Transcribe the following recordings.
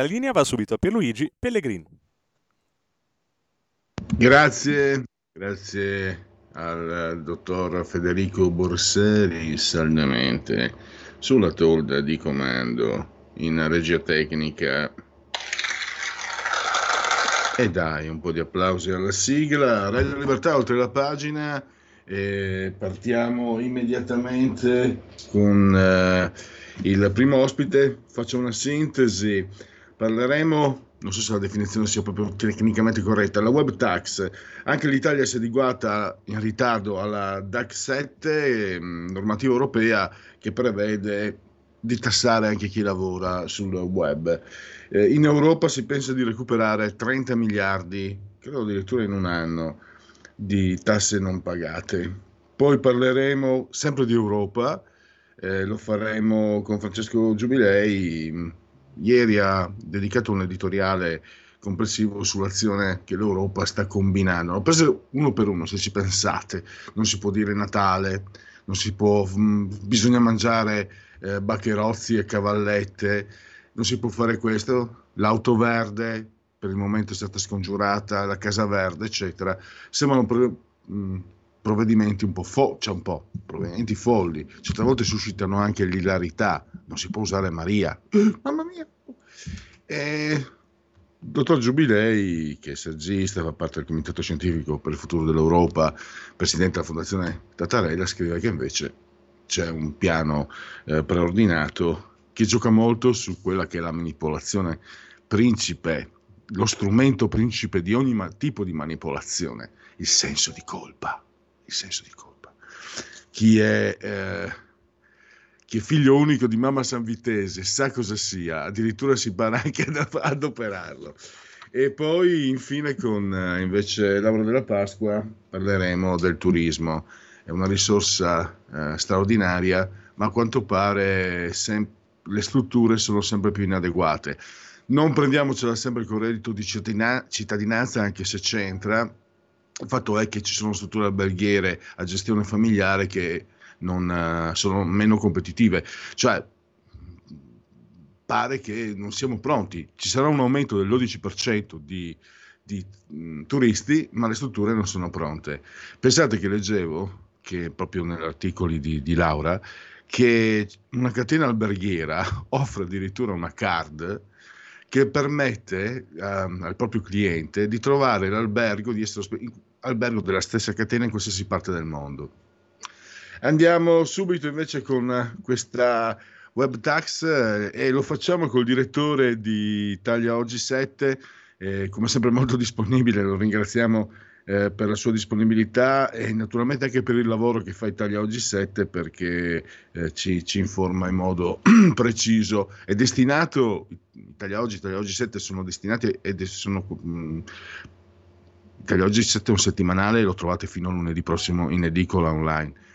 La linea va subito a Pierluigi Pellegrini. Grazie, grazie al dottor Federico Borseri saldamente sulla tolda di comando in regia tecnica. E dai, un po' di applausi alla sigla. Radio Libertà oltre la pagina. E partiamo immediatamente con eh, il primo ospite. Faccio una sintesi Parleremo, non so se la definizione sia proprio tecnicamente corretta, la web tax. Anche l'Italia si è adeguata in ritardo alla DAC 7, mm, normativa europea che prevede di tassare anche chi lavora sul web. Eh, in Europa si pensa di recuperare 30 miliardi, credo addirittura in un anno, di tasse non pagate. Poi parleremo sempre di Europa, eh, lo faremo con Francesco Giubilei ieri ha dedicato un editoriale complessivo sull'azione che l'Europa sta combinando. Ho preso uno per uno, se ci pensate, non si può dire Natale, non si può, mh, mm, bisogna mangiare eh, baccherozzi e cavallette, non si può fare questo, l'auto verde per il momento è stata scongiurata, la casa verde, eccetera. Sembrano pro- mh, mm, provvedimenti un po', fo- cioè un po' provvedimenti folli, certe volte suscitano anche l'ilarità, non si può usare Maria, mamma mia. E dottor Giubilei, che è saggista, fa parte del Comitato Scientifico per il Futuro dell'Europa, presidente della Fondazione Tattarella, scrive che invece c'è un piano eh, preordinato che gioca molto su quella che è la manipolazione principe, lo strumento principe di ogni ma- tipo di manipolazione, il senso di colpa il senso di colpa. Chi è, eh, chi è figlio unico di mamma sanvitese sa cosa sia, addirittura si anche ad adoperarlo. E poi infine con eh, invece Laura della Pasqua parleremo del turismo. È una risorsa eh, straordinaria, ma a quanto pare sem- le strutture sono sempre più inadeguate. Non prendiamocela sempre con reddito di cittadinanza, anche se c'entra, il fatto è che ci sono strutture alberghiere a gestione familiare che non, uh, sono meno competitive. Cioè, pare che non siamo pronti. Ci sarà un aumento del 12% di, di mh, mm, turisti, ma le strutture non sono pronte. Pensate che leggevo, che proprio negli articoli di, di Laura, che una catena alberghiera offre addirittura una card che permette uh, al proprio cliente di trovare l'albergo, di essere albergo della stessa catena in qualsiasi parte del mondo. Andiamo subito invece con questa web tax eh, e lo facciamo col direttore di Italia Oggi 7, eh, come sempre molto disponibile, lo ringraziamo eh, per la sua disponibilità e naturalmente anche per il lavoro che fa Italia Oggi 7 perché eh, ci, ci, informa in modo preciso. È destinato, Italia Oggi, Italia Oggi 7 sono destinati ed sono mh, mm, Italia Oggi 7 è un settimanale, lo trovate fino a lunedì prossimo in edicola online.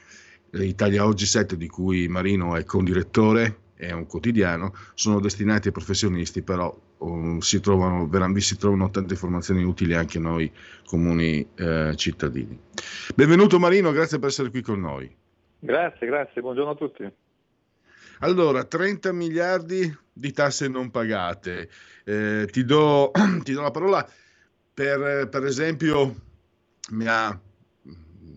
Italia Oggi 7, di cui Marino è condirettore, è un quotidiano, sono destinati ai professionisti, però um, si, trovano, si trovano tante informazioni utili anche noi comuni eh, cittadini. Benvenuto Marino, grazie per essere qui con noi. Grazie, grazie, buongiorno a tutti. Allora, 30 miliardi di tasse non pagate. Eh, ti, do, ti do la parola per, per esempio, mi ha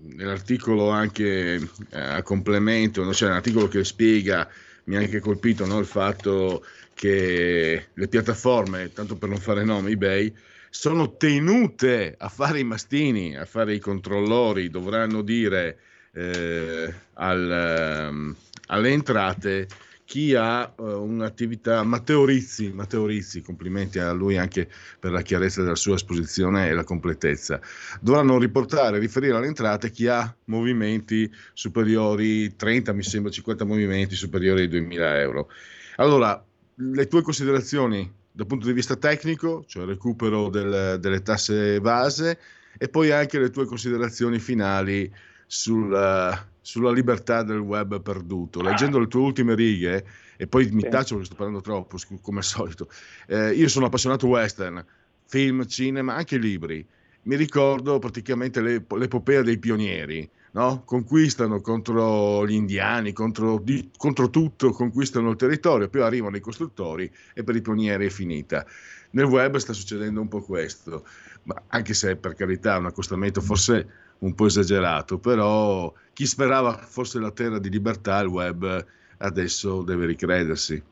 nell'articolo anche eh, a complemento, no? c'è un articolo che spiega, mi ha anche colpito no? il fatto che le piattaforme, tanto per non fare nome, eBay, sono tenute a fare i mastini, a fare i controllori, dovranno dire eh, al, um, alle entrate chi ha uh, un'attività, Matteo Rizzi, Matteo Rizzi, complimenti a lui anche per la chiarezza della sua esposizione e la completezza, dovranno riportare, riferire alle entrate chi ha movimenti superiori, 30 mi sembra, 50 movimenti superiori ai 2000 euro. Allora, le tue considerazioni dal punto di vista tecnico, cioè recupero del, delle tasse base, e poi anche le tue considerazioni finali sul, uh, sulla libertà del web perduto. Leggendo le tue ultime righe, e poi mi taccio perché sto parlando troppo, come al solito, eh, io sono appassionato western, film, cinema, anche libri. Mi ricordo praticamente l'epopea dei pionieri, no? conquistano contro gli indiani, contro, di, contro, tutto, conquistano il territorio, poi arrivano i costruttori e per i pionieri è finita. Nel web sta succedendo un po' questo, ma anche se per carità è un accostamento forse un po' esagerato, però chi sperava fosse la terra di libertà, il web adesso deve ricredersi.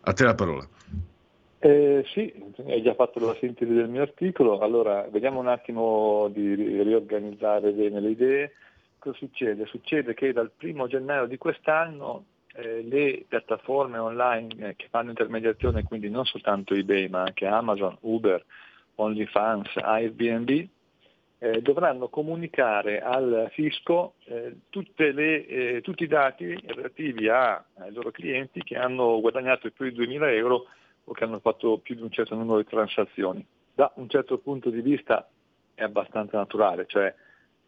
A te la parola. Eh, sì, hai già fatto la sintesi del mio articolo, allora vediamo un attimo di riorganizzare bene le idee. Cosa succede? Succede che dal primo gennaio di quest'anno eh, le piattaforme online che fanno intermediazione, quindi non soltanto eBay ma anche Amazon, Uber, OnlyFans, Airbnb, eh, dovranno comunicare al fisco eh, le, eh, tutti i dati relativi a, ai loro clienti che hanno guadagnato più di 2.000 euro o che hanno fatto più di un certo numero di transazioni. Da un certo punto di vista è abbastanza naturale, cioè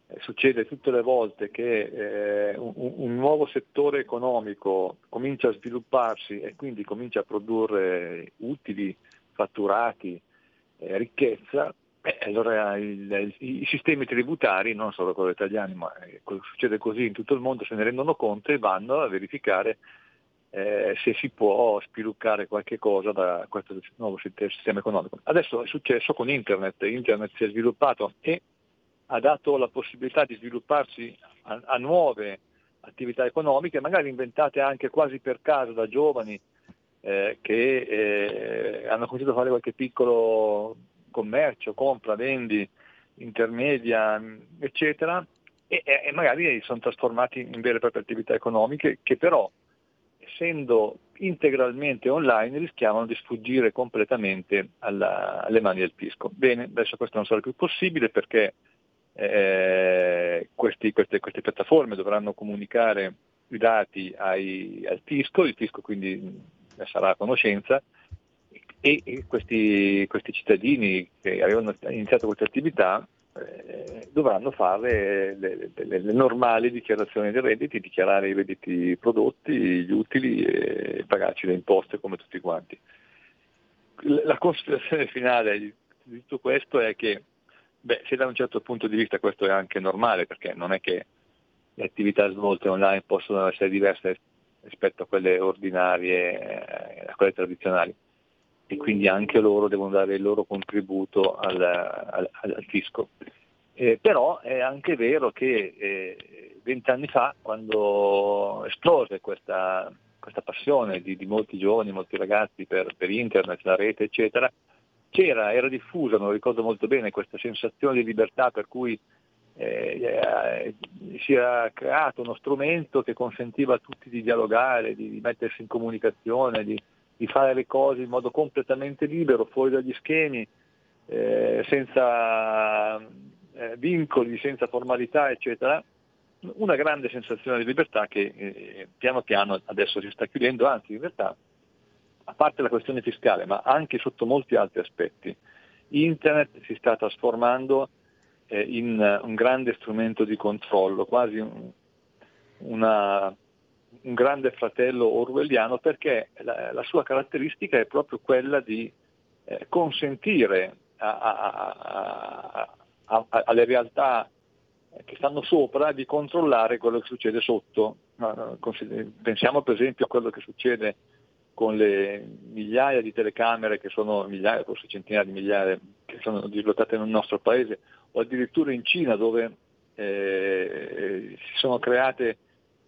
eh, succede tutte le volte che eh, un, un, nuovo settore economico comincia a svilupparsi e quindi comincia a produrre utili, fatturati, eh, ricchezza, Beh, allora il, i sistemi tributari, non solo quello italiani, ma eh, succede così in tutto il mondo, se ne rendono conto e vanno a verificare eh, se si può sviluppare qualche cosa da questo nuovo sistema economico. Adesso è successo con Internet, Internet si è sviluppato e ha dato la possibilità di svilupparsi a, a nuove attività economiche, magari inventate anche quasi per caso da giovani eh, che eh, hanno cominciato a fare qualche piccolo commercio, compra, vendi, intermedia, eccetera, e, e magari sono trasformati in vere e proprie attività economiche che però, essendo integralmente online, rischiavano di sfuggire completamente alla, alle mani del fisco. Bene, adesso questo non sarà più possibile perché eh, questi, queste, queste, piattaforme dovranno comunicare i dati ai, al fisco, il fisco quindi ne sarà a conoscenza e questi, questi cittadini che avevano iniziato questa attività eh, dovranno fare le, le, le, normali dichiarazioni dei redditi, dichiarare i redditi prodotti, gli utili e pagarci le imposte come tutti quanti. La considerazione finale di tutto questo è che beh, se da un certo punto di vista questo è anche normale, perché non è che le attività svolte online possono essere diverse rispetto a quelle ordinarie, eh, a quelle tradizionali e quindi anche loro devono dare il loro contributo al, al, al fisco. Eh, però è anche vero che eh, vent'anni fa, quando esplose questa, questa passione di, di, molti giovani, molti ragazzi per, per, internet, la rete, eccetera, c'era, era diffusa, non ricordo molto bene, questa sensazione di libertà per cui eh, eh, si era creato uno strumento che consentiva a tutti di dialogare, di, di mettersi in comunicazione, di, di fare le cose in modo completamente libero, fuori dagli schemi, eh, senza eh, vincoli, senza formalità, eccetera, una grande sensazione di libertà che eh, piano piano adesso si sta chiudendo, anzi in realtà, a parte la questione fiscale, ma anche sotto molti altri aspetti, Internet si sta trasformando eh, in un grande strumento di controllo, quasi un, una un grande fratello orwelliano perché la, la sua caratteristica è proprio quella di eh, consentire a, a, a, alle realtà che stanno sopra di controllare quello che succede sotto. Pensiamo per esempio a quello che succede con le migliaia di telecamere che sono migliaia, forse centinaia di migliaia che sono dislocate nel nostro paese, o addirittura in Cina dove eh, si sono create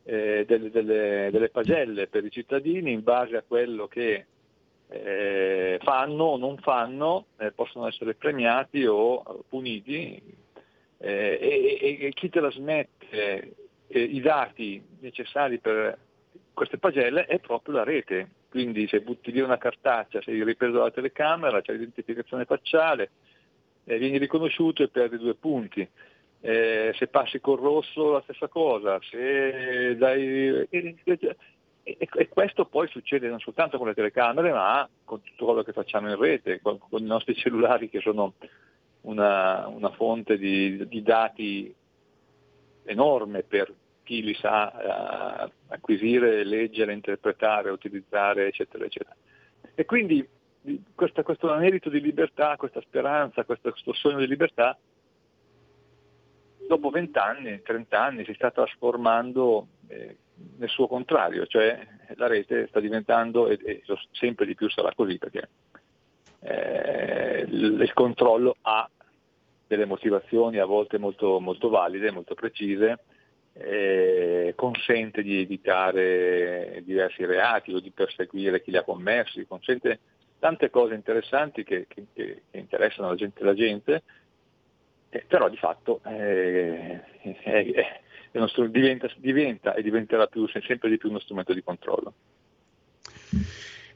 eh, delle, delle, delle, pagelle per i cittadini in base a quello che eh, fanno o non fanno, eh, possono essere premiati o puniti eh, e, e, e, chi trasmette eh, i dati necessari per queste pagelle è proprio la rete, quindi se butti via una cartaccia, sei ripreso dalla telecamera, c'è l'identificazione facciale, eh, vieni riconosciuto e perdi due punti. Eh, se passi col rosso la stessa cosa, se dai... E, e, questo poi succede non soltanto con le telecamere, ma con tutto quello che facciamo in rete, con, con i nostri cellulari che sono una, una fonte di, di, dati enorme per chi li sa uh, acquisire, leggere, interpretare, utilizzare, eccetera, eccetera. E quindi questa, questo anelito di libertà, questa speranza, questo, questo sogno di libertà, dopo vent'anni, trent'anni si sta trasformando eh, nel suo contrario, cioè la rete sta diventando, e, e sempre di più sarà così perché eh, il, il, controllo ha delle motivazioni a volte molto, molto valide, molto precise, eh, consente di evitare diversi reati o di perseguire chi li ha commessi, consente tante cose interessanti che, che, che interessano la gente, la gente eh, però di fatto eh, è diventa, diventa, e diventerà più, sempre di più uno strumento di controllo.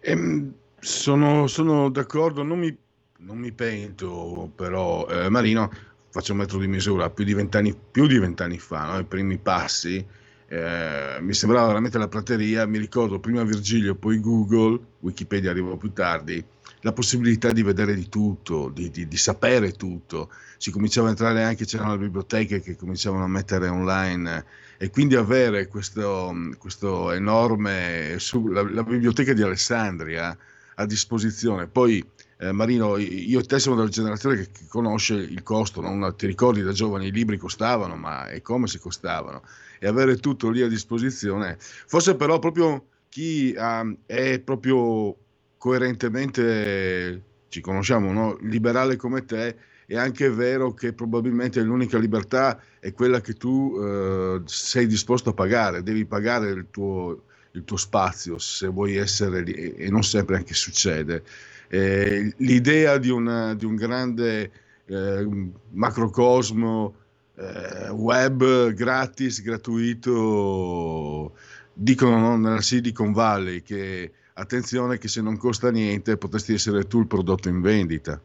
Ehm, sono, sono, d'accordo, non mi, non mi pento però, eh, Marino, faccio un metro di misura, più di vent'anni, più di vent'anni fa, no? i primi passi, eh, mi sembrava veramente la prateria, mi ricordo prima Virgilio, poi Google, Wikipedia arrivò più tardi, la possibilità di vedere di tutto, di, di, di, sapere tutto, si cominciava a entrare anche, c'erano le biblioteche che cominciavano a mettere online e quindi avere questo, questo enorme, la, la, biblioteca di Alessandria a disposizione. Poi eh, Marino, io e te siamo della generazione che, che conosce il costo, non ti ricordi da giovani i libri costavano, ma è come si costavano e avere tutto lì a disposizione. Forse però proprio chi um, è proprio coerentemente, ci conosciamo, no? liberale come te, è anche vero che probabilmente l'unica libertà è quella che tu uh, sei disposto a pagare, devi pagare il tuo, il tuo spazio se vuoi essere lì e non sempre anche succede. Eh, l'idea di, una, di, un grande eh, macrocosmo eh, web gratis, gratuito, dicono no, nella Silicon Valley che attenzione che se non costa niente potresti essere tu il prodotto in vendita.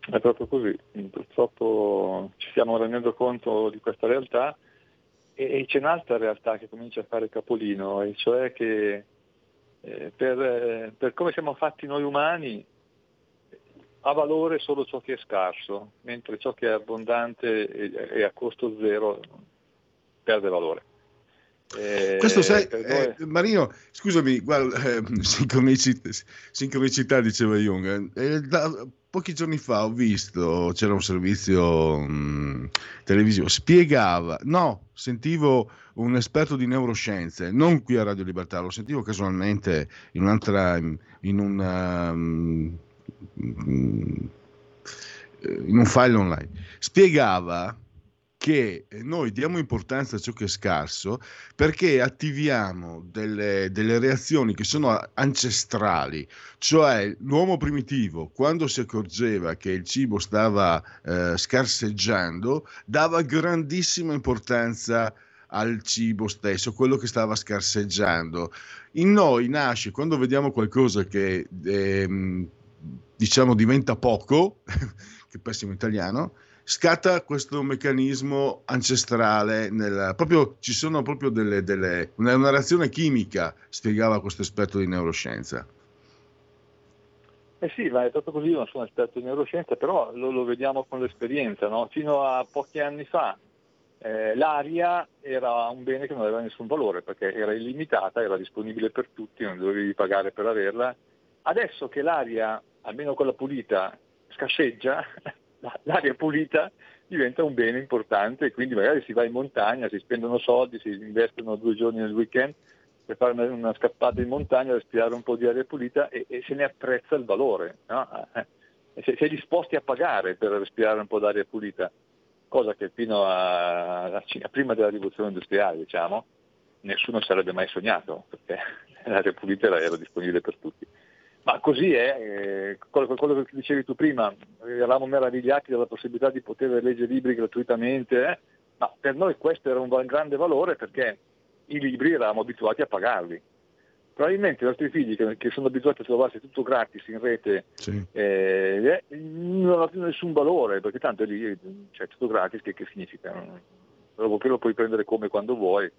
È proprio così, purtroppo ci stiamo rendendo conto di questa realtà e, c'è un'altra realtà che comincia a fare capolino, e cioè che eh, per, eh, per come siamo fatti noi umani ha valore solo ciò che è scarso, mentre ciò che è abbondante e, a costo zero perde valore. Eh, Questo sai, eh, Marino, scusami, guarda, eh, sincronicità, sincronicità, diceva Jung. Eh, da, pochi giorni fa ho visto, c'era un servizio mh, televisivo, spiegava, no, sentivo un esperto di neuroscienze, non qui a Radio Libertà, lo sentivo casualmente in un'altra, in un... Um, in un file online, spiegava che noi diamo importanza a ciò che è scarso perché attiviamo delle, delle, reazioni che sono ancestrali, cioè l'uomo primitivo quando si accorgeva che il cibo stava eh, scarseggiando dava grandissima importanza al cibo stesso, quello che stava scarseggiando. In noi nasce quando vediamo qualcosa che eh, diciamo diventa poco, che pessimo italiano, scatta questo meccanismo ancestrale, nel, proprio, ci sono proprio delle, delle, una, una reazione chimica, spiegava questo esperto di neuroscienza. Eh sì, ma è proprio così, io non sono esperto di neuroscienza, però lo, lo vediamo con l'esperienza. No? Fino a pochi anni fa eh, l'aria era un bene che non aveva nessun valore perché era illimitata, era disponibile per tutti, non dovevi pagare per averla. Adesso che l'aria almeno quella pulita, scarseggia, l'aria pulita diventa un bene importante e quindi magari si va in montagna, si spendono soldi, si investono due giorni nel weekend per fare una, una scappata in montagna, respirare un po' di aria pulita e, e se ne apprezza il valore. No? Eh, si è disposti a pagare per respirare un po' d'aria pulita, cosa che fino a, a, a prima della rivoluzione industriale diciamo, nessuno sarebbe mai sognato, perché l'aria pulita era disponibile per tutti. Ma così è, eh, quello, quello, che dicevi tu prima, eravamo meravigliati dalla possibilità di poter leggere libri gratuitamente, eh? ma per noi questo era un grande valore perché i libri eravamo abituati a pagarli. Probabilmente i nostri figli che, che sono abituati a trovarsi tutto gratis in rete sì. eh, non ha più nessun valore, perché tanto è lì, cioè, tutto gratis che, che significa? Che lo puoi prendere come quando vuoi.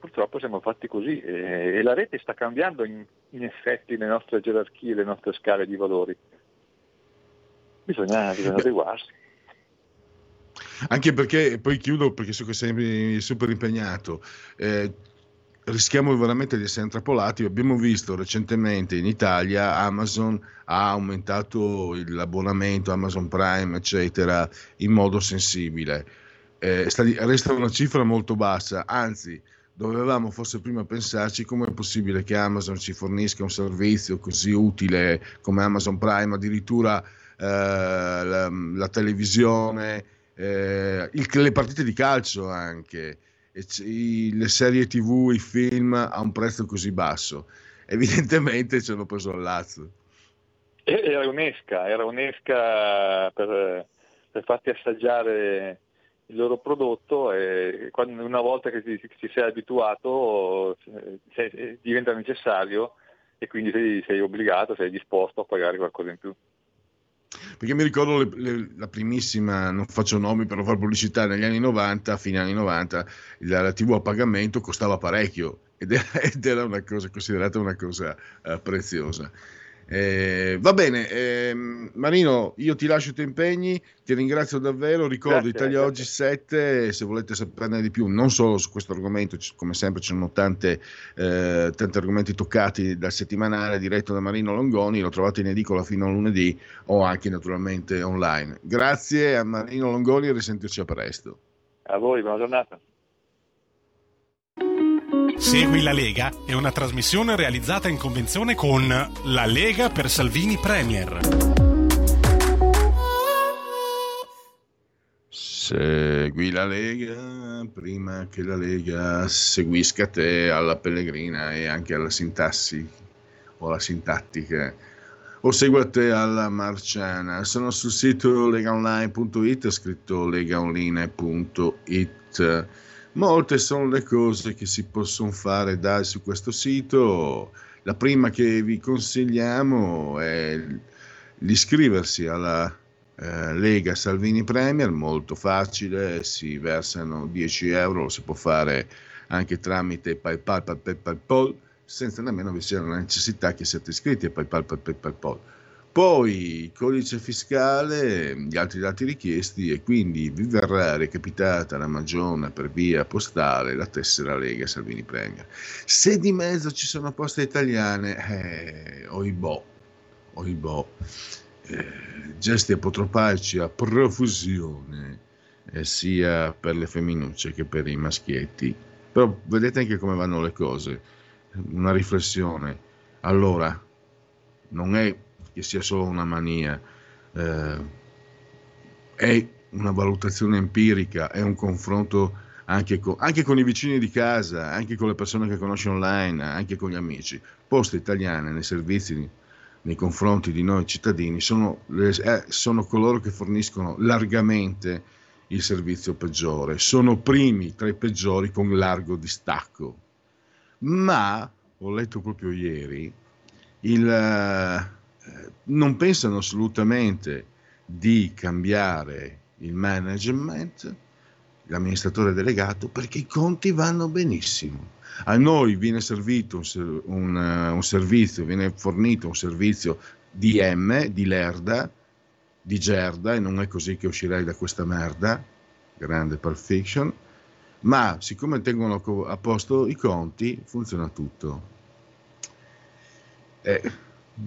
Purtroppo siamo fatti così eh, e la rete sta cambiando in, in effetti le nostre gerarchie, le nostre scale di valori. Bisogna, bisogna adeguarsi. Anche perché, poi chiudo perché so che sei super impegnato, eh, rischiamo veramente di essere intrappolati. Abbiamo visto recentemente in Italia Amazon ha aumentato l'abbonamento, Amazon Prime, eccetera, in modo sensibile. Eh, sta, resta una cifra molto bassa, anzi dovevamo forse prima pensarci come è possibile che Amazon ci fornisca un servizio così utile come Amazon Prime, addirittura eh, la, la, televisione, eh, il, le partite di calcio anche, i, le serie tv, i film a un prezzo così basso. Evidentemente ci hanno preso al lazzo. Era un'esca, era un'esca per, per farti assaggiare il loro prodotto e una volta che ti, ci sei abituato sei, diventa necessario e quindi sei, sei, obbligato, sei disposto a pagare qualcosa in più. Perché mi ricordo le, le, la primissima, non faccio nomi per non fare pubblicità, negli anni 90, fine anni 90, la, la TV a pagamento costava parecchio ed era, ed era una cosa considerata una cosa uh, preziosa. Eh, va bene, eh, Marino, io ti lascio i tuoi impegni, ti ringrazio davvero, ricordo grazie, Italia grazie. Oggi 7, se volete saperne di più, non solo su questo argomento, come sempre ci sono tante, eh, tanti argomenti toccati dal settimanale diretto da Marino Longoni, lo trovate in edicola fino a lunedì o anche naturalmente online. Grazie a Marino Longoni e risentirci a presto. A voi, buona giornata. Segui la Lega è una trasmissione realizzata in convenzione con La Lega per Salvini Premier. Segui la Lega prima che la Lega seguisca te alla Pellegrina e anche alla sintassi o alla sintattica o segua te alla Marciana. Sono sul sito legaonline.it, scritto legaonline.it Molte sono le cose che si possono fare da, su questo sito. La prima che vi consigliamo è l'iscriversi alla eh, Lega Salvini Premier, molto facile, si versano 10 euro, lo si può fare anche tramite PayPal, PayPal, PayPal, senza nemmeno vi sia la necessità che siate iscritti a PayPal, PayPal, PayPal. Poi codice fiscale, gli altri dati richiesti e quindi vi verrà recapitata la magione per via postale la tessera Lega Salvini Premier. Se di mezzo ci sono poste italiane, eh, oibò, oibò, eh, gesti apotropaici a profusione, eh, sia per le femminucce che per i maschietti. Però vedete anche come vanno le cose. Una riflessione. Allora, non è che sia solo una mania, eh, è una valutazione empirica, è un confronto anche con, anche con, i vicini di casa, anche con le persone che conosci online, anche con gli amici. Poste italiane nei servizi nei confronti di noi cittadini sono, eh, sono coloro che forniscono largamente il servizio peggiore, sono primi tra i peggiori con largo distacco. Ma, ho letto proprio ieri, il, non pensano assolutamente di cambiare il management, l'amministratore delegato, perché i conti vanno benissimo. A noi viene servito un, un, un servizio, viene fornito un servizio di M, di Lerda, di Gerda, e non è così che uscirei da questa merda, grande perfection, ma siccome tengono a posto i conti, funziona tutto. Eh,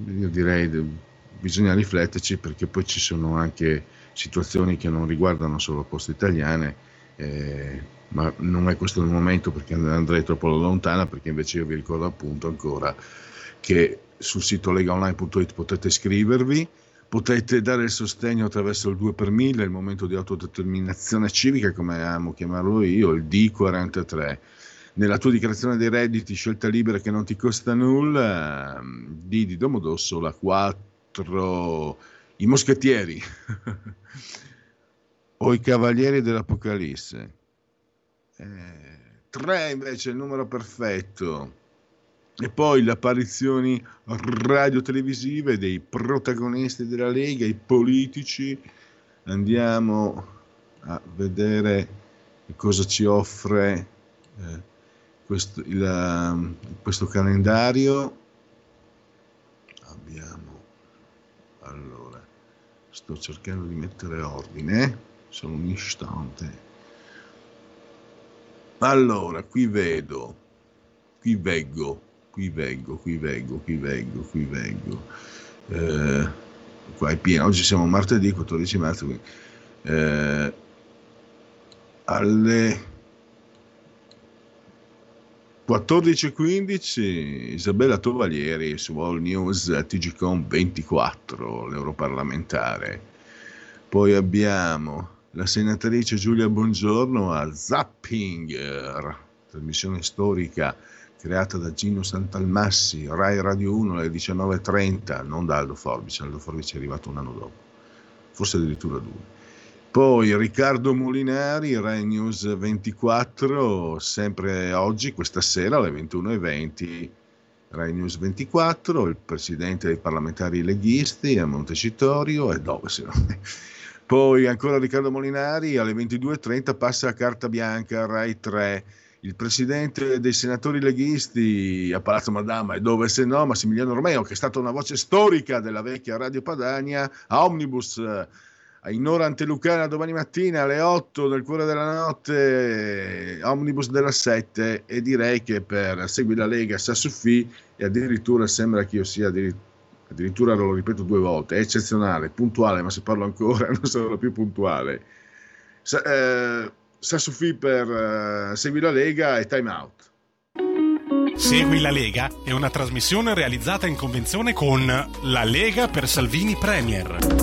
io direi bisogna rifletterci perché poi ci sono anche situazioni che non riguardano solo poste italiane, eh, ma non è questo il momento perché andrei troppo lontana, perché invece io vi ricordo appunto ancora che sul sito legaonline.it potete iscrivervi, potete dare il sostegno attraverso il 2 per 1000, il momento di autodeterminazione civica, come amo chiamarlo io, il D43 nella tua dichiarazione dei redditi scelta libera che non ti costa nulla, di, di Domodossola 4, i moschettieri o i cavalieri dell'Apocalisse. Eh, 3 invece è il numero perfetto. E poi le apparizioni radio-televisive dei protagonisti della Lega, i politici. Andiamo a vedere cosa ci offre eh, questo, il, um, questo calendario. Abbiamo allora, sto cercando di mettere ordine, solo un istante. Allora, qui vedo, qui veggo, qui veggo, qui veggo, qui veggo, qui veggo. Eh, qua è pieno, oggi siamo martedì, 14 marzo, quindi, eh, alle 14.15 Isabella Tovalieri su All News TGCOM 24, l'europarlamentare. Poi abbiamo la senatrice Giulia Bongiorno a Zappinger, trasmissione storica creata da Gino Santalmassi, Rai Radio 1 alle 19.30, non da Aldo Forbice, Aldo Forbice è arrivato un anno dopo, forse addirittura due. Poi Riccardo Molinari, Rai News 24, sempre oggi, questa sera alle 21.20, Rai News 24, il presidente dei parlamentari leghisti a Montecitorio, e dove se no? Poi ancora Riccardo Molinari, alle 22.30 passa a carta bianca Rai 3. Il presidente dei senatori leghisti a Palazzo Madama e dove se no Massimiliano Romeo, che è stata una voce storica della vecchia Radio Padania, a Omnibus in ora antelucana domani mattina alle 8 nel cuore della notte, Omnibus della 7 e direi che per Segui la Lega Sassuffi e addirittura sembra che io sia addirittura addirittura lo ripeto due volte, è eccezionale, puntuale, ma se parlo ancora non sarò più puntuale. Sa, eh, Sassufi per eh, Segui la Lega e Time Out. Segui la Lega è una trasmissione realizzata in convenzione con La Lega per Salvini Premier.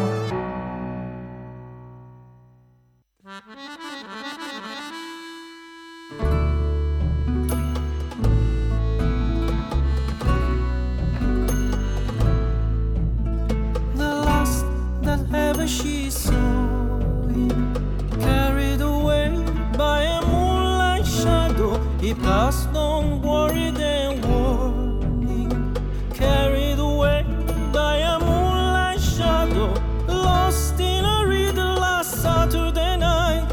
Past don't worry then warning. Carried away by a moonlight shadow Lost in a riddle last Saturday night.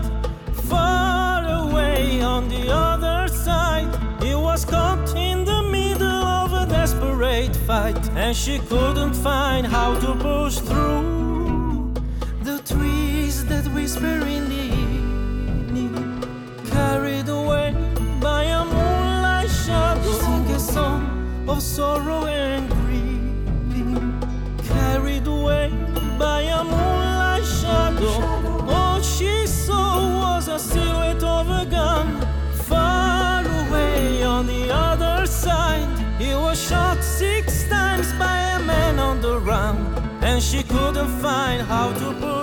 Far away on the other side He was caught in the middle of a desperate fight And she couldn't find how to push through. The trees that whisper in the sorrow and grieving, carried away by a moonlight shadow. All she saw was a silhouette of a gun, far away on the other side. He was shot six times by a man on the run, and she couldn't find how to push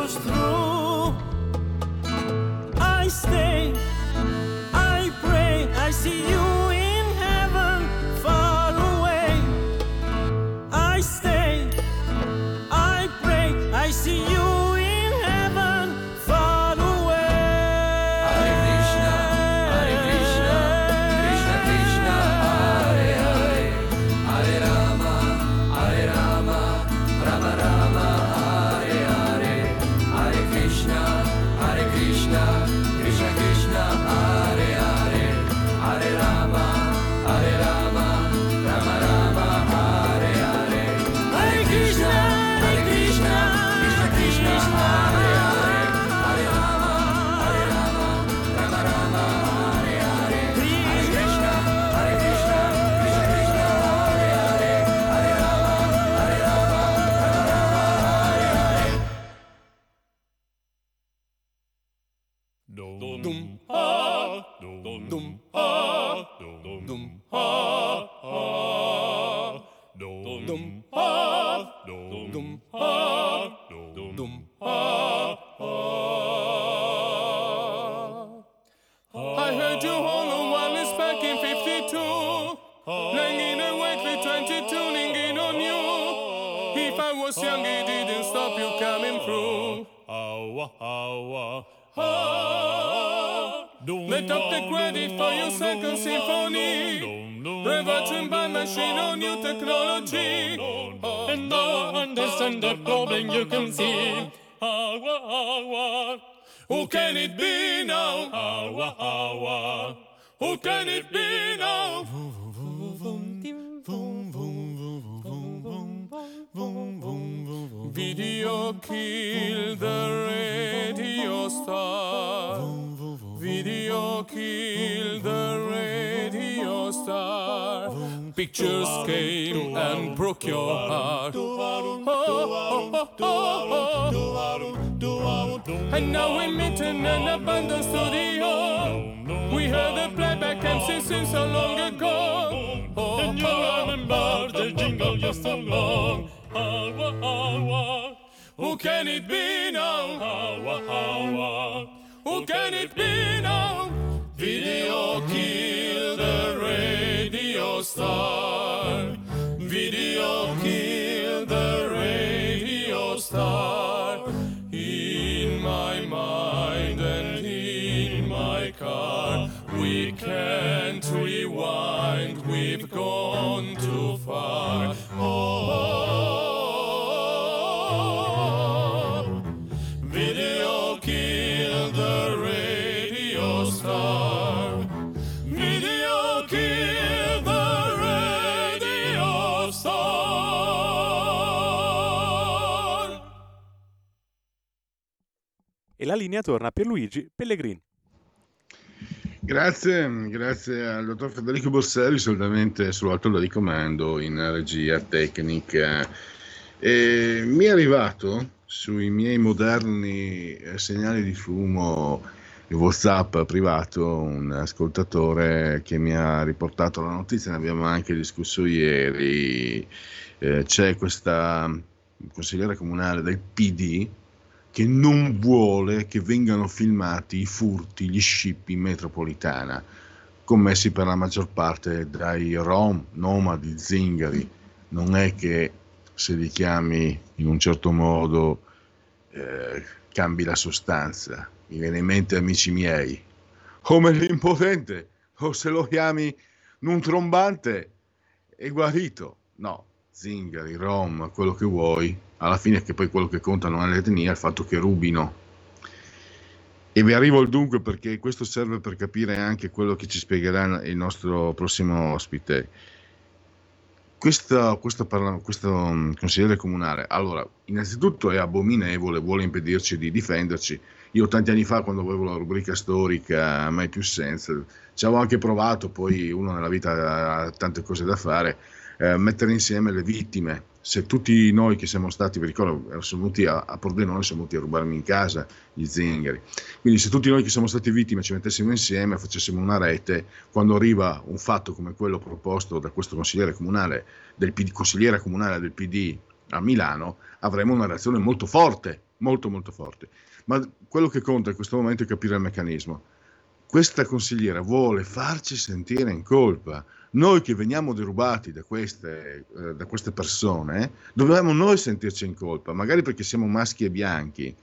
second symphony. Reverting by machine on new technology. And now understand the problem you can see. Ah, ah. Who can it be now? Ah, ah. Who can it be now? Video kill the radio star. Video kill the radio star. Pictures came and broke your heart. Oh, oh, oh, oh, oh. oh. And now we meet in an abandoned studio. We heard the playback MC since so long ago. Oh, oh and you oh. remember the jingle just so long. Who can it be now? Who can it be now? Video kill the radio star. Video kill the radio star. In my mind and in my car, we can't rewind. We've gone too far. Oh, la linea torna a Pierluigi Pellegrini. Grazie, grazie al dottor Federico Borsari, solitamente sulla tolla di comando in regia tecnica. E mi è arrivato sui miei moderni eh, segnali di fumo WhatsApp privato un ascoltatore che mi ha riportato la notizia, ne abbiamo anche discusso ieri. Eh, c'è questa consigliera comunale del PD che non vuole che vengano filmati i furti, gli scippi in metropolitana, commessi per la maggior parte dai rom, nomadi, zingari. Non è che se li chiami in un certo modo eh, cambi la sostanza. Mi viene in mente amici miei, come l'impotente, o se lo chiami un trombante è guarito. No, zingari, rom, quello che vuoi, alla fine che poi quello che conta non è l'etnia, è il fatto che rubino. E vi arrivo al dunque perché questo serve per capire anche quello che ci spiegherà il nostro prossimo ospite. Questo, questo, parla- questo um, consigliere comunale, allora, innanzitutto è abominevole, vuole impedirci di difenderci. Io tanti anni fa, quando avevo la rubrica storica, mai più senza, ci avevo anche provato, poi uno nella vita ha tante cose da fare, eh, mettere insieme le vittime. Se tutti noi che siamo stati, vi ricordo, sono venuti a, a Pordenone, siamo venuti a rubarmi in casa gli zingari. Quindi se tutti noi che siamo stati vittime ci mettessimo insieme, facessimo una rete, quando arriva un fatto come quello proposto da questo consigliere comunale, del PD, consigliere comunale del PD a Milano, avremo una reazione molto forte, molto molto forte. Ma quello che conta in questo momento è capire il meccanismo. Questa consigliera vuole farci sentire in colpa. Noi che veniamo derubati da queste, eh, da queste persone, dobbiamo noi sentirci in colpa, magari perché siamo maschi e bianchi,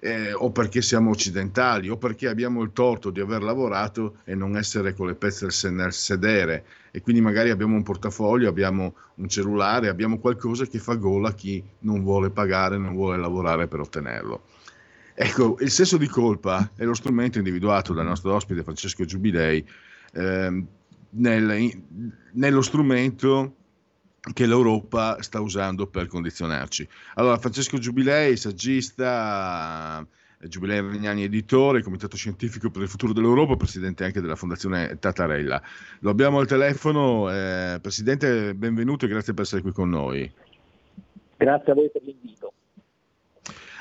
eh, o perché siamo occidentali, o perché abbiamo il torto di aver lavorato e non essere con le pezze nel sedere, e quindi magari abbiamo un portafoglio, abbiamo un cellulare, abbiamo qualcosa che fa gola a chi non vuole pagare, non vuole lavorare per ottenerlo. Ecco, il senso di colpa è lo strumento individuato dal nostro ospite Francesco Giubilei ehm, nel, nello strumento che l'Europa sta usando per condizionarci. Allora, Francesco Giubilei, saggista, Giubilei Regnani editore, Comitato Scientifico per il Futuro dell'Europa, presidente anche della Fondazione Tatarella. Lo abbiamo al telefono. Eh, presidente, benvenuto e grazie per essere qui con noi. Grazie a voi per l'invito.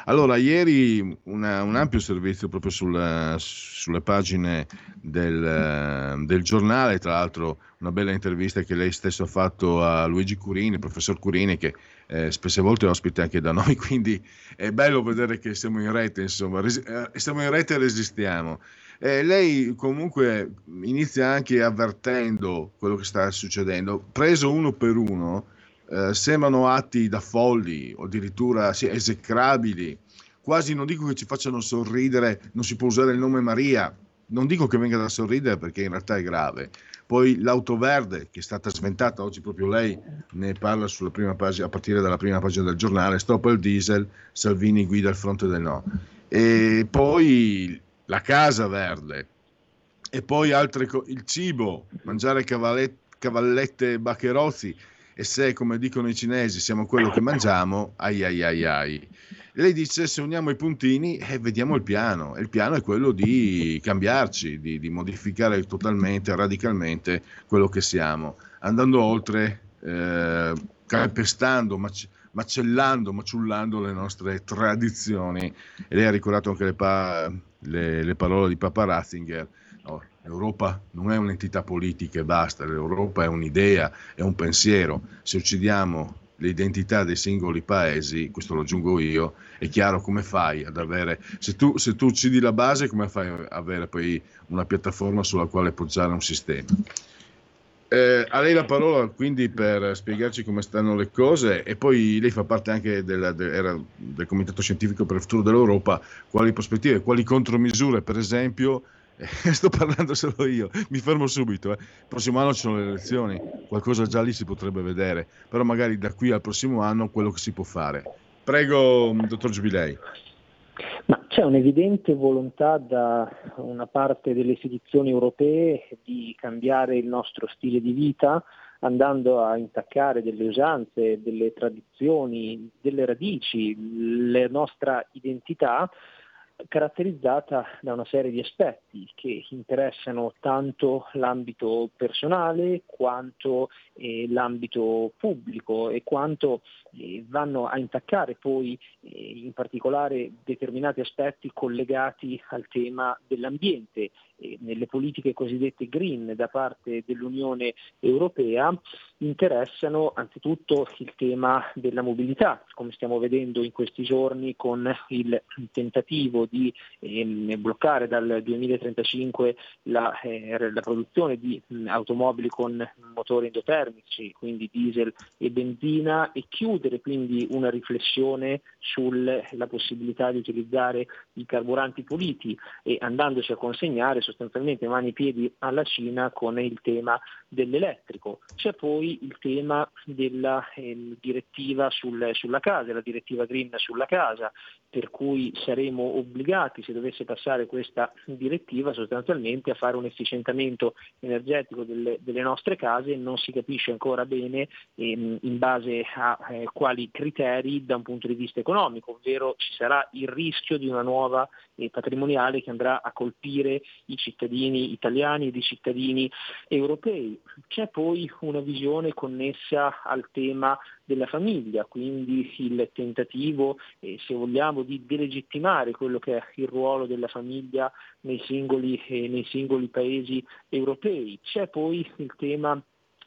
Allora, ieri una- un ampio servizio proprio sul- sulle pagine del, del giornale, tra l'altro una bella intervista che lei stesso ha fatto a Luigi Curini, professor Curini, che eh, spesse volte è ospite anche da noi, quindi è bello vedere che siamo in rete, insomma, resi- eh, siamo in rete e resistiamo. Eh, lei comunque inizia anche avvertendo quello che sta succedendo, preso uno per uno, eh, sembrano atti da folli o addirittura sì, esecrabili, quasi non dico che ci facciano sorridere, non si può usare il nome Maria, non dico che venga da sorridere perché in realtà è grave. Poi l'auto verde che è stata sventata oggi proprio lei ne parla sulla prima pagina, a partire dalla prima pagina del giornale, stop il diesel, Salvini guida il fronte del no. E poi la casa verde e poi altre co- il cibo, mangiare cavallet- cavallette e baccherozzi e se come dicono i cinesi siamo quello che mangiamo, ai ai ai ai. Lei dice se uniamo i puntini e vediamo il piano e il piano è quello di cambiarci, di, di modificare totalmente, radicalmente quello che siamo, andando oltre, eh, calpestando, mac- macellando, maciullando le nostre tradizioni. E lei ha ricordato anche le, pa- le- le parole di Papa Ratzinger. L'Europa non è un'entità politica e basta, l'Europa è un'idea, è un pensiero. Se uccidiamo le identità dei singoli paesi, questo lo aggiungo io, è chiaro come fai ad avere, se tu, se tu uccidi la base, come fai ad avere poi una piattaforma sulla quale poggiare un sistema? Eh, a lei la parola quindi per spiegarci come stanno le cose e poi lei fa parte anche della- de- del Comitato Scientifico per il Futuro dell'Europa, quali prospettive, quali contromisure per esempio, sto parlando solo io, mi fermo subito, eh. il prossimo anno ci sono le elezioni, qualcosa già lì si potrebbe vedere, però magari da qui al prossimo anno quello che si può fare. Prego, dottor Giubilei. Ma c'è un'evidente volontà da una parte delle istituzioni europee di cambiare il nostro stile di vita andando a intaccare delle usanze, delle tradizioni, delle radici, la nostra identità caratterizzata da una serie di aspetti che interessano tanto l'ambito personale quanto eh, l'ambito pubblico e quanto eh, vanno a intaccare poi eh, in particolare determinati aspetti collegati al tema dell'ambiente. Eh, nelle politiche cosiddette green da parte dell'Unione Europea interessano anzitutto il tema della mobilità, come stiamo vedendo in questi giorni con il tentativo di ehm, bloccare dal 2035 la, eh, la produzione di mh, automobili con motori endotermici, quindi diesel e benzina, e chiudere quindi una riflessione sulla possibilità di utilizzare i carburanti puliti e andandoci a consegnare sostanzialmente mani e piedi alla Cina con il tema dell'elettrico. C'è poi il tema della eh, direttiva sul, sulla casa, la direttiva green sulla casa, per cui saremo obbligati, se dovesse passare questa direttiva, sostanzialmente a fare un efficientamento energetico delle, delle nostre case, non si capisce ancora bene ehm, in base a eh, quali criteri da un punto di vista economico, ovvero ci sarà il rischio di una nuova eh, patrimoniale che andrà a colpire i cittadini italiani ed i cittadini europei. C'è poi una visione connessa al tema della famiglia, quindi il tentativo, eh, se vogliamo, di delegittimare quello che è il ruolo della famiglia nei singoli, eh, nei singoli paesi europei. C'è poi il tema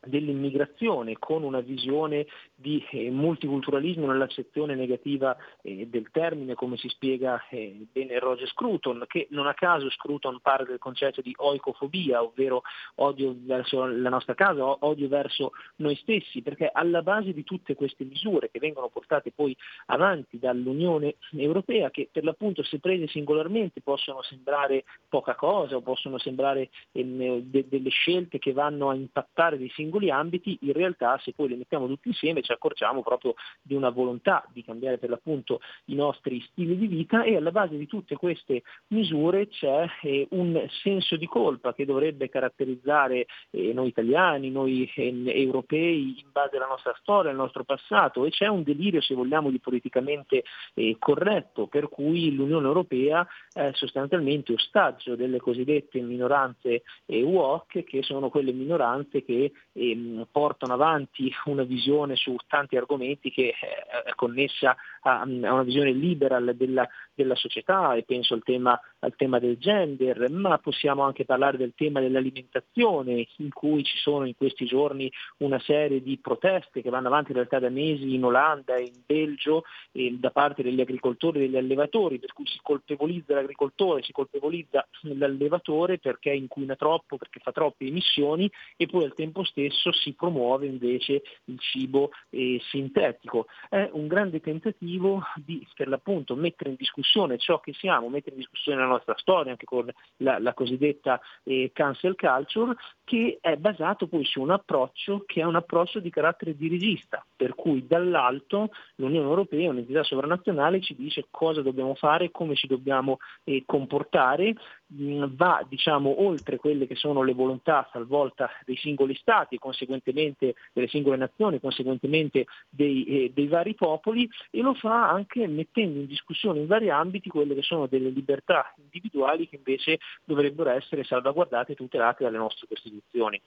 dell'immigrazione con una visione di eh, multiculturalismo nell'accezione negativa eh, del termine, come si spiega eh, bene Roger Scruton, che non a caso Scruton parla del concetto di oicofobia, ovvero odio verso la nostra casa, odio verso noi stessi, perché alla base di tutte queste misure che vengono portate poi avanti dall'Unione Europea, che per l'appunto se prese singolarmente possono sembrare poca cosa o possono sembrare ehm, de- delle scelte che vanno a impattare dei singoli ambiti, in realtà se poi le mettiamo tutti insieme ci accorgiamo proprio di una volontà di cambiare per l'appunto i nostri stili di vita e alla base di tutte queste misure c'è eh, un senso di colpa che dovrebbe caratterizzare eh, noi italiani, noi ehm, europei in base alla nostra storia, al nostro passato e c'è un delirio se vogliamo di politicamente eh, corretto per cui l'Unione Europea è sostanzialmente ostaggio delle cosiddette minoranze eh, UOC che sono quelle minoranze che portano avanti una visione su tanti argomenti che eh, è connessa a, una visione liberal della, della società e penso al tema, al tema del gender, ma possiamo anche parlare del tema dell'alimentazione in cui ci sono in questi giorni una serie di proteste che vanno avanti in realtà da mesi in Olanda e in Belgio eh, da parte degli agricoltori e degli allevatori, per cui si colpevolizza l'agricoltore, si colpevolizza l'allevatore perché inquina troppo, perché fa troppe emissioni e poi al tempo stesso si promuove invece il cibo eh, sintetico. È un grande tentativo di per l'appunto mettere in discussione ciò che siamo, mettere in discussione la nostra storia anche con la, la cosiddetta eh, cancel culture che è basato poi su un approccio che è un approccio di carattere dirigista, per cui dall'alto l'Unione Europea, un'entità sovranazionale, ci dice cosa dobbiamo fare, come ci dobbiamo eh, comportare, va diciamo oltre quelle che sono le volontà talvolta dei singoli stati conseguentemente delle singole nazioni, conseguentemente dei, eh, dei vari popoli e lo fa anche mettendo in discussione in vari ambiti quelle che sono delle libertà individuali che invece dovrebbero essere salvaguardate e tutelate dalle nostre Costituzioni.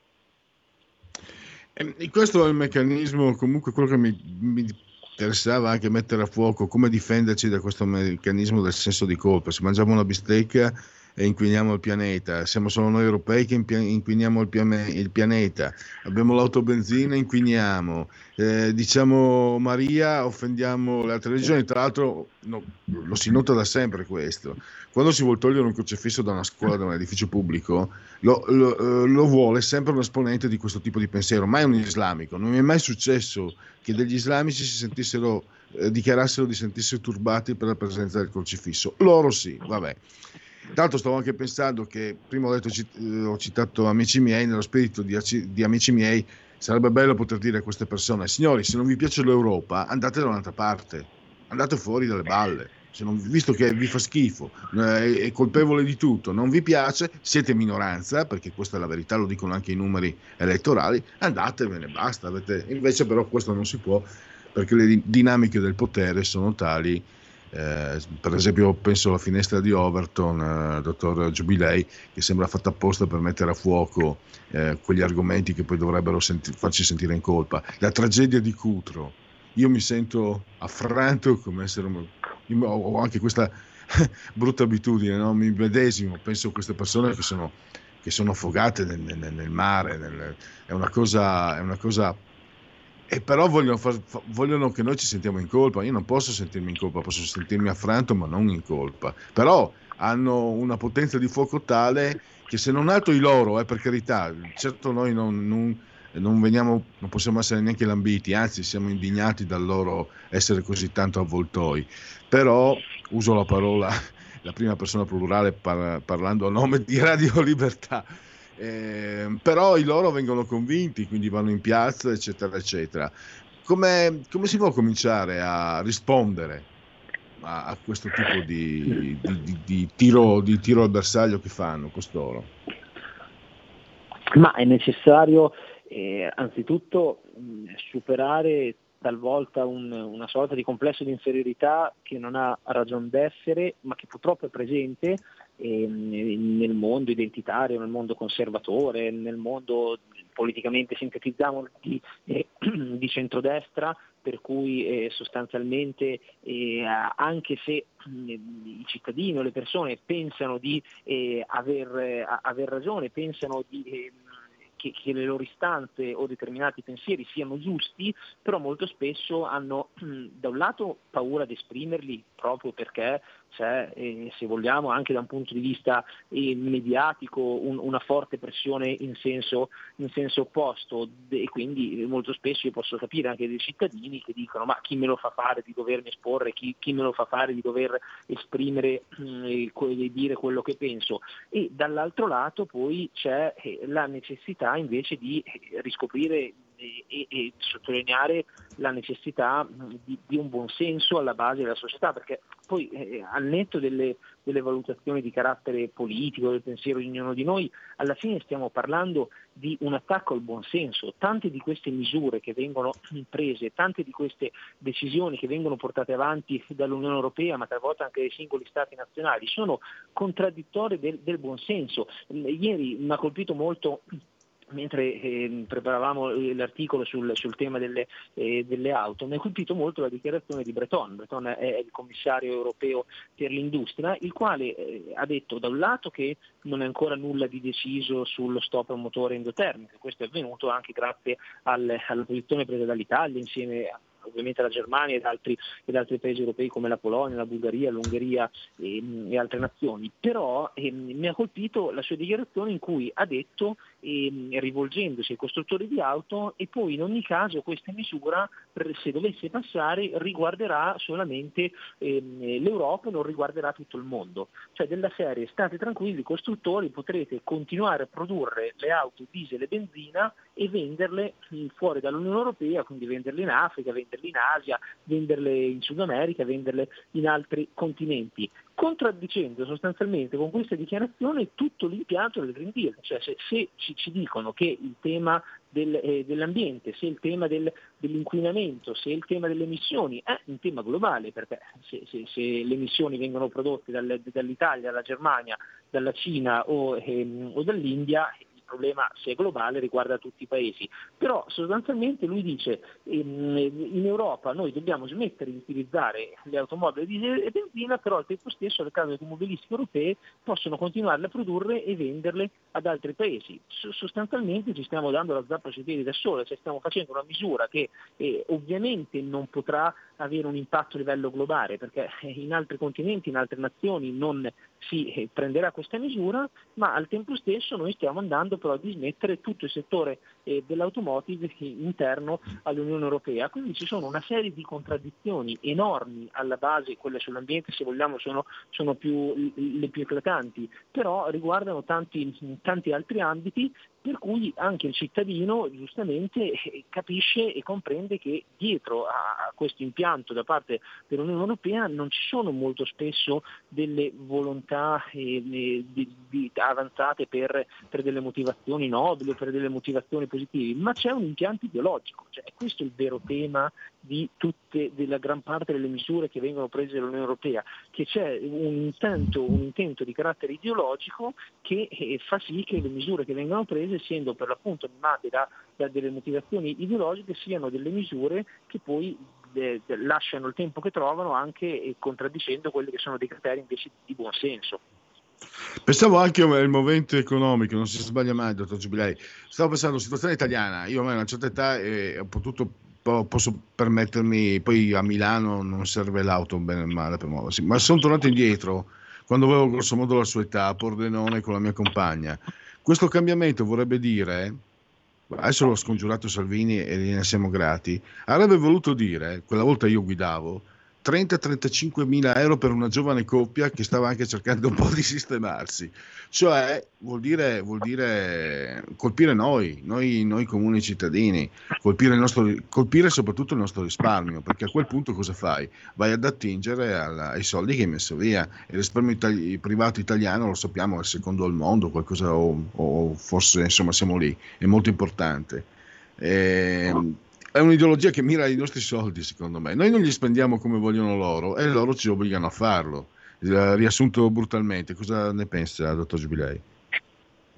E questo è il meccanismo, comunque quello che mi, mi, interessava anche mettere a fuoco, come difenderci da questo meccanismo del senso di colpa. Se mangiamo una bistecca inquiniamo il pianeta, siamo solo noi europei che inquiniamo il, piane- il pianeta, abbiamo l'autobenzina, inquiniamo, eh, diciamo Maria, offendiamo le altre religioni, tra l'altro no, lo si nota da sempre questo, quando si vuole togliere un crocifisso da una scuola, da un edificio pubblico, lo, lo, lo, vuole sempre un esponente di questo tipo di pensiero, mai un islamico, non mi è mai successo che degli islamici si sentissero, eh, dichiarassero di sentirsi turbati per la presenza del crocifisso, loro sì, vabbè. Tanto stavo anche pensando che, prima ho, detto, ho citato amici miei, nello spirito di, di, amici miei, sarebbe bello poter dire a queste persone, signori, se non vi piace l'Europa, andate da un'altra parte, andate fuori dalle balle. Non, visto che vi fa schifo, eh, è colpevole di tutto, non vi piace, siete minoranza, perché questa è la verità, lo dicono anche i numeri elettorali, andatevene, basta. Avete... Invece però questo non si può, perché le dinamiche del potere sono tali eh, per esempio penso alla finestra di Overton, eh, dottor Giubilei, che sembra fatta apposta per mettere a fuoco eh, quegli argomenti che poi dovrebbero senti- farci sentire in colpa. La tragedia di Cutro, io mi sento affranto come essere io ho anche questa brutta abitudine, no? mi medesimo, penso a queste persone che sono, che sono affogate nel, nel, nel mare, nel, è, una cosa, è una cosa e però vogliono, far, vogliono, che noi ci sentiamo in colpa. Io non posso sentirmi in colpa, posso sentirmi affranto, ma non in colpa. Però hanno una potenza di fuoco tale che se non altro i loro, eh, per carità, certo noi non, non, non, veniamo, non possiamo essere neanche lambiti, anzi siamo indignati dal loro essere così tanto avvoltoi. Però uso la parola, la prima persona plurale par, parlando a nome di Radio Libertà eh, però i loro vengono convinti, quindi vanno in piazza, eccetera, eccetera. Come, come si può cominciare a rispondere a, a questo tipo di, di, di, tiro, di tiro al bersaglio che fanno costoro? Ma è necessario eh, anzitutto superare talvolta un, una sorta di complesso di inferiorità che non ha ragione d'essere, ma che purtroppo è presente nel mondo identitario, nel mondo conservatore, nel mondo politicamente sintetizziamo di, eh, di centrodestra, per cui eh, sostanzialmente eh, anche se mh, i cittadini o le persone pensano di eh, aver, aver, ragione, pensano di ehm, che, che, le loro istanze o determinati pensieri siano giusti, però molto spesso hanno da un lato paura di esprimerli proprio perché c'è, eh, se vogliamo, anche da un punto di vista eh, mediatico un, una forte pressione in senso, in senso opposto. E quindi molto spesso io posso capire anche dei cittadini che dicono ma chi me lo fa fare di dovermi esporre, chi, chi me lo fa fare di dover esprimere e eh, dire quello che penso? E dall'altro lato poi c'è eh, la necessità invece di riscoprire e, e, sottolineare la necessità di, di, un buon senso alla base della società, perché poi eh, al netto delle, delle, valutazioni di carattere politico, del pensiero di ognuno di noi, alla fine stiamo parlando di un attacco al buon senso. Tante di queste misure che vengono prese, tante di queste decisioni che vengono portate avanti dall'Unione Europea, ma talvolta anche dai singoli Stati nazionali, sono contraddittorie del, del buon senso. Ieri mi ha colpito molto mentre eh, preparavamo l'articolo sul, sul tema delle, eh, delle, auto, mi ha colpito molto la dichiarazione di Breton. Breton è il commissario europeo per l'industria, il quale eh, ha detto da un lato che non è ancora nulla di deciso sullo stop a motore endotermico, questo è avvenuto anche grazie al, alla posizione presa dall'Italia insieme a ovviamente la Germania ed altri, ed altri, paesi europei come la Polonia, la Bulgaria, l'Ungheria e, e altre nazioni. Però ehm, mi ha colpito la sua dichiarazione in cui ha detto, ehm, rivolgendosi ai costruttori di auto, e poi in ogni caso questa misura, se dovesse passare, riguarderà solamente ehm, l'Europa e non riguarderà tutto il mondo. Cioè della serie state tranquilli costruttori, potrete continuare a produrre le auto diesel e benzina e venderle fuori dall'Unione Europea, quindi venderle in Africa, venderle in Asia, venderle in Sud America, venderle in altri continenti, contraddicendo sostanzialmente con questa dichiarazione tutto l'impianto del Green Deal, cioè se, se ci, ci, dicono che il tema del, eh, dell'ambiente, se il tema del, dell'inquinamento, se il tema delle emissioni è un tema globale, perché se, se, se le emissioni vengono prodotte dal, dall'Italia, dalla Germania, dalla Cina o, ehm, o dall'India, problema se è globale riguarda tutti i paesi, però sostanzialmente lui dice ehm, in Europa noi dobbiamo smettere di utilizzare le automobili e benzina, però al tempo stesso le case automobilistiche europee possono continuarle a produrre e venderle ad altri paesi. Sostanzialmente ci stiamo dando la zappa sui piedi da sole, cioè stiamo facendo una misura che eh, ovviamente non potrà avere un impatto a livello globale, perché in altri continenti, in altre nazioni non si eh, prenderà questa misura, ma al tempo stesso noi stiamo andando però a dismettere tutto il settore eh, dell'automotive interno all'Unione Europea. Quindi ci sono una serie di contraddizioni enormi alla base, quelle sull'ambiente se vogliamo sono, sono più, le più eclatanti, però riguardano tanti, tanti altri ambiti per cui anche il cittadino giustamente capisce e comprende che dietro a questo impianto da parte dell'Unione Europea non ci sono molto spesso delle volontà eh, avanzate per, per, delle motivazioni nobili o per delle motivazioni positive, ma c'è un impianto ideologico, cioè, questo è il vero tema di tutte, della gran parte delle misure che vengono prese dall'Unione Europea, che c'è un intento, un intento di carattere ideologico che eh, fa sì che le misure che vengono prese essendo per l'appunto animate da, da delle motivazioni ideologiche, siano delle misure che poi eh, lasciano il tempo che trovano anche eh, contraddicendo quelli che sono dei criteri invece di buon senso. Pensavo anche al movente economico, non si sbaglia mai, dottor Giubilei. Stavo pensando alla situazione italiana. Io a una certa età eh, ho potuto posso permettermi, poi a Milano non serve l'auto bene o male per muoversi, ma sono tornato indietro quando avevo grosso modo la sua età a Pordenone con la mia compagna questo cambiamento vorrebbe dire, adesso l'ho scongiurato Salvini e ne siamo grati, avrebbe voluto dire, quella volta io guidavo, 30-35 mila euro per una giovane coppia che stava anche cercando un po' di sistemarsi. Cioè, vuol dire, vuol dire colpire noi, noi, noi comuni cittadini, colpire, nostro, colpire, soprattutto il nostro risparmio, perché a quel punto cosa fai? Vai ad attingere alla, ai soldi che hai messo via. Il risparmio itali- privato italiano, lo sappiamo, è il secondo al mondo, qualcosa, o, o forse insomma siamo lì, è molto importante. E, ehm, è un'ideologia che mira ai nostri soldi, secondo me. Noi non li spendiamo come vogliono loro e loro ci obbligano a farlo. Riassunto brutalmente, cosa ne pensa, dottor Giubilei?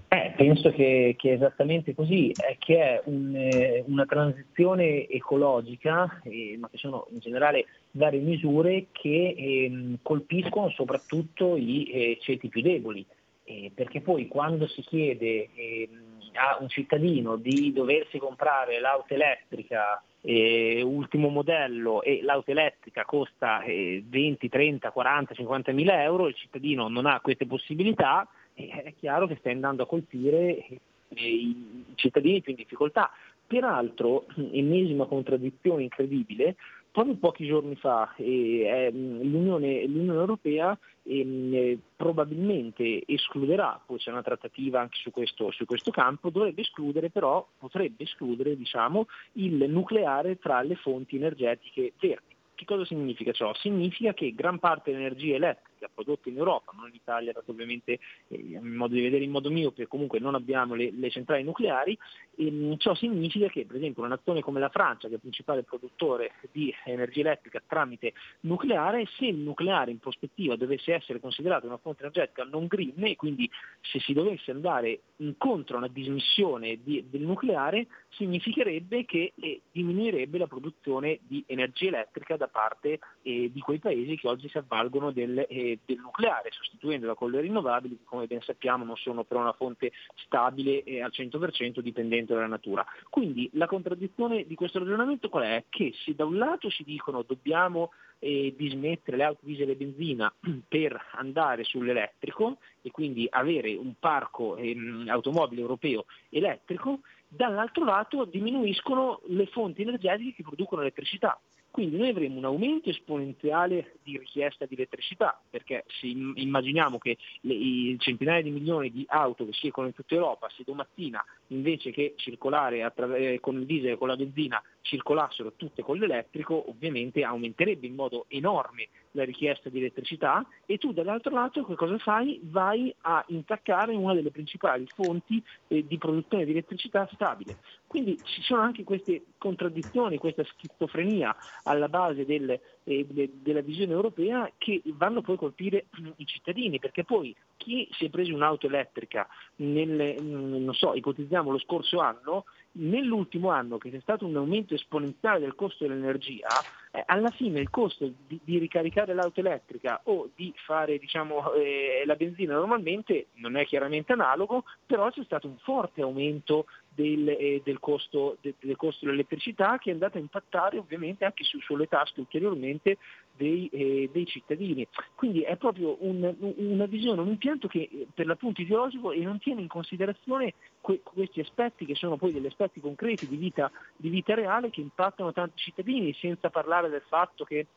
Eh, penso che, che, è esattamente così, è che è un, eh, una transizione ecologica, eh, ma che sono in generale varie misure che ehm, colpiscono soprattutto i eh, ceti più deboli, eh, perché poi quando si chiede ehm, a un cittadino di doversi comprare l'auto elettrica eh, ultimo modello e l'auto elettrica costa eh, 20, 30, 40, 50 mila euro, il cittadino non ha queste possibilità, è chiaro che stai andando a colpire eh, i cittadini più in difficoltà. Peraltro, ennesima contraddizione incredibile, proprio pochi giorni fa eh, l'Unione, l'Unione, Europea eh, probabilmente escluderà, poi c'è una trattativa anche su questo, su questo, campo, dovrebbe escludere però, potrebbe escludere diciamo, il nucleare tra le fonti energetiche verdi. Che cosa significa ciò? Significa che gran parte dell'energia elettrica elettrica prodotta in Europa, non in Italia, dato ovviamente eh, in modo di vedere in modo mio, perché comunque non abbiamo le, le centrali nucleari, ehm, ciò significa che per esempio una nazione come la Francia, che è il principale produttore di energia elettrica tramite nucleare, se il nucleare in prospettiva dovesse essere considerato una fonte energetica non green e quindi se si dovesse andare incontro a una dismissione di, del nucleare, significherebbe che eh, diminuirebbe la produzione di energia elettrica da parte eh, di quei paesi che oggi si avvalgono del, eh, del, nucleare, sostituendola con le rinnovabili che come ben sappiamo non sono però una fonte stabile e al 100% dipendente dalla natura. Quindi la contraddizione di questo ragionamento qual è? Che se da un lato si dicono dobbiamo eh, dismettere le auto diesel e benzina per andare sull'elettrico e quindi avere un parco ehm, automobile europeo elettrico, dall'altro lato diminuiscono le fonti energetiche che producono elettricità. Quindi noi avremo un aumento esponenziale di richiesta di elettricità, perché se immaginiamo che le, i centinaia di milioni di auto che circolano in tutta Europa, se domattina invece che circolare attraver- eh, con il diesel e con la benzina circolassero tutte con l'elettrico, ovviamente aumenterebbe in modo enorme la richiesta di elettricità e tu dall'altro lato che cosa fai? Vai a intaccare una delle principali fonti eh, di produzione di elettricità stabile. Quindi ci sono anche queste contraddizioni, questa schizofrenia alla base del, eh, de, della visione europea che vanno poi a colpire i cittadini, perché poi chi si è preso un'auto elettrica, nel, non so, ipotizziamo lo scorso anno, nell'ultimo anno che c'è stato un aumento esponenziale del costo dell'energia, eh, alla fine il costo di, di, ricaricare l'auto elettrica o di fare diciamo, eh, la benzina normalmente non è chiaramente analogo, però c'è stato un forte aumento del, eh, del, costo, de, del, costo, dell'elettricità che è andato a impattare ovviamente anche su, sulle tasche ulteriormente dei, eh, dei, cittadini. Quindi è proprio un, una visione, un impianto che eh, per l'appunto ideologico e non tiene in considerazione que, questi aspetti che sono poi degli aspetti concreti di vita, di vita reale che impattano tanti cittadini, senza parlare del fatto che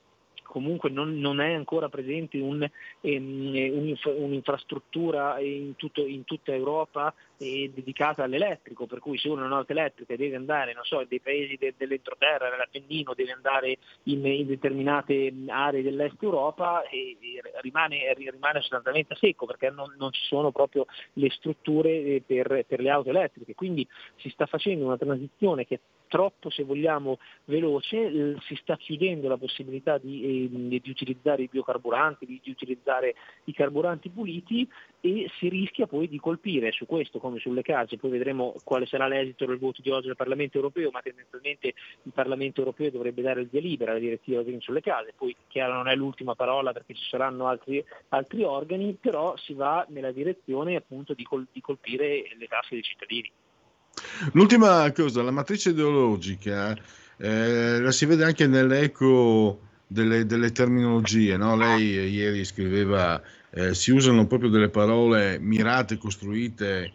comunque non, non, è ancora presente un, um, un'infrastruttura in, tutto, in, tutta Europa eh, dedicata all'elettrico, per cui se uno ha un'auto elettrica deve andare, non so, paesi de, dell'entroterra, dell'Appennino, deve andare in, in, determinate aree dell'est Europa e, e rimane, rimane, sostanzialmente secco perché non, non, ci sono proprio le strutture eh, per, per le auto elettriche. Quindi si sta facendo una transizione che troppo, se vogliamo, veloce, si sta chiudendo la possibilità di, eh, di utilizzare i biocarburanti, di, di, utilizzare i carburanti puliti e si rischia poi di colpire su questo come sulle case, poi vedremo quale sarà l'esito del voto di oggi del Parlamento europeo, ma tendenzialmente il Parlamento europeo dovrebbe dare il via libera alla direttiva Green sulle case, poi chiaro non è l'ultima parola perché ci saranno altri, altri organi, però si va nella direzione appunto di, col, di colpire le tasche dei cittadini. L'ultima cosa, la matrice ideologica eh, la si vede anche nell'eco delle, delle terminologie. No? Lei ieri scriveva, eh, si usano proprio delle parole mirate, costruite,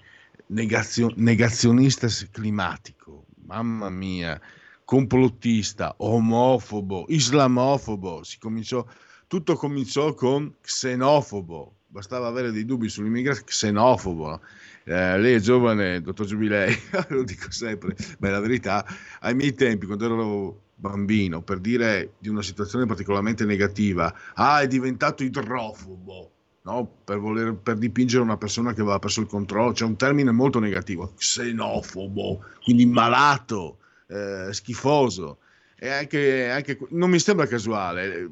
negazio, negazionista climatico, mamma mia, complottista, omofobo, islamofobo. Si cominciò, tutto cominciò con xenofobo, bastava avere dei dubbi sull'immigrazione, xenofobo. Eh, lei è giovane, dottor Giubilei, lo dico sempre, ma è la verità, ai miei tempi, quando ero bambino, per dire di una situazione particolarmente negativa, ah, è diventato idrofobo, no? per, voler, per dipingere una persona che aveva perso il controllo, c'è un termine molto negativo, xenofobo, quindi malato, eh, schifoso anche, anche, non mi sembra casuale.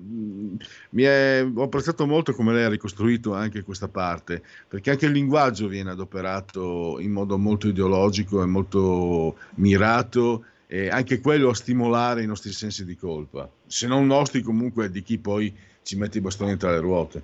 È, ho apprezzato molto come lei ha ricostruito anche questa parte, perché anche il linguaggio viene adoperato in modo molto ideologico e molto mirato, e anche quello a stimolare i nostri sensi di colpa, se non nostri comunque di chi poi ci mette i bastoni tra le ruote.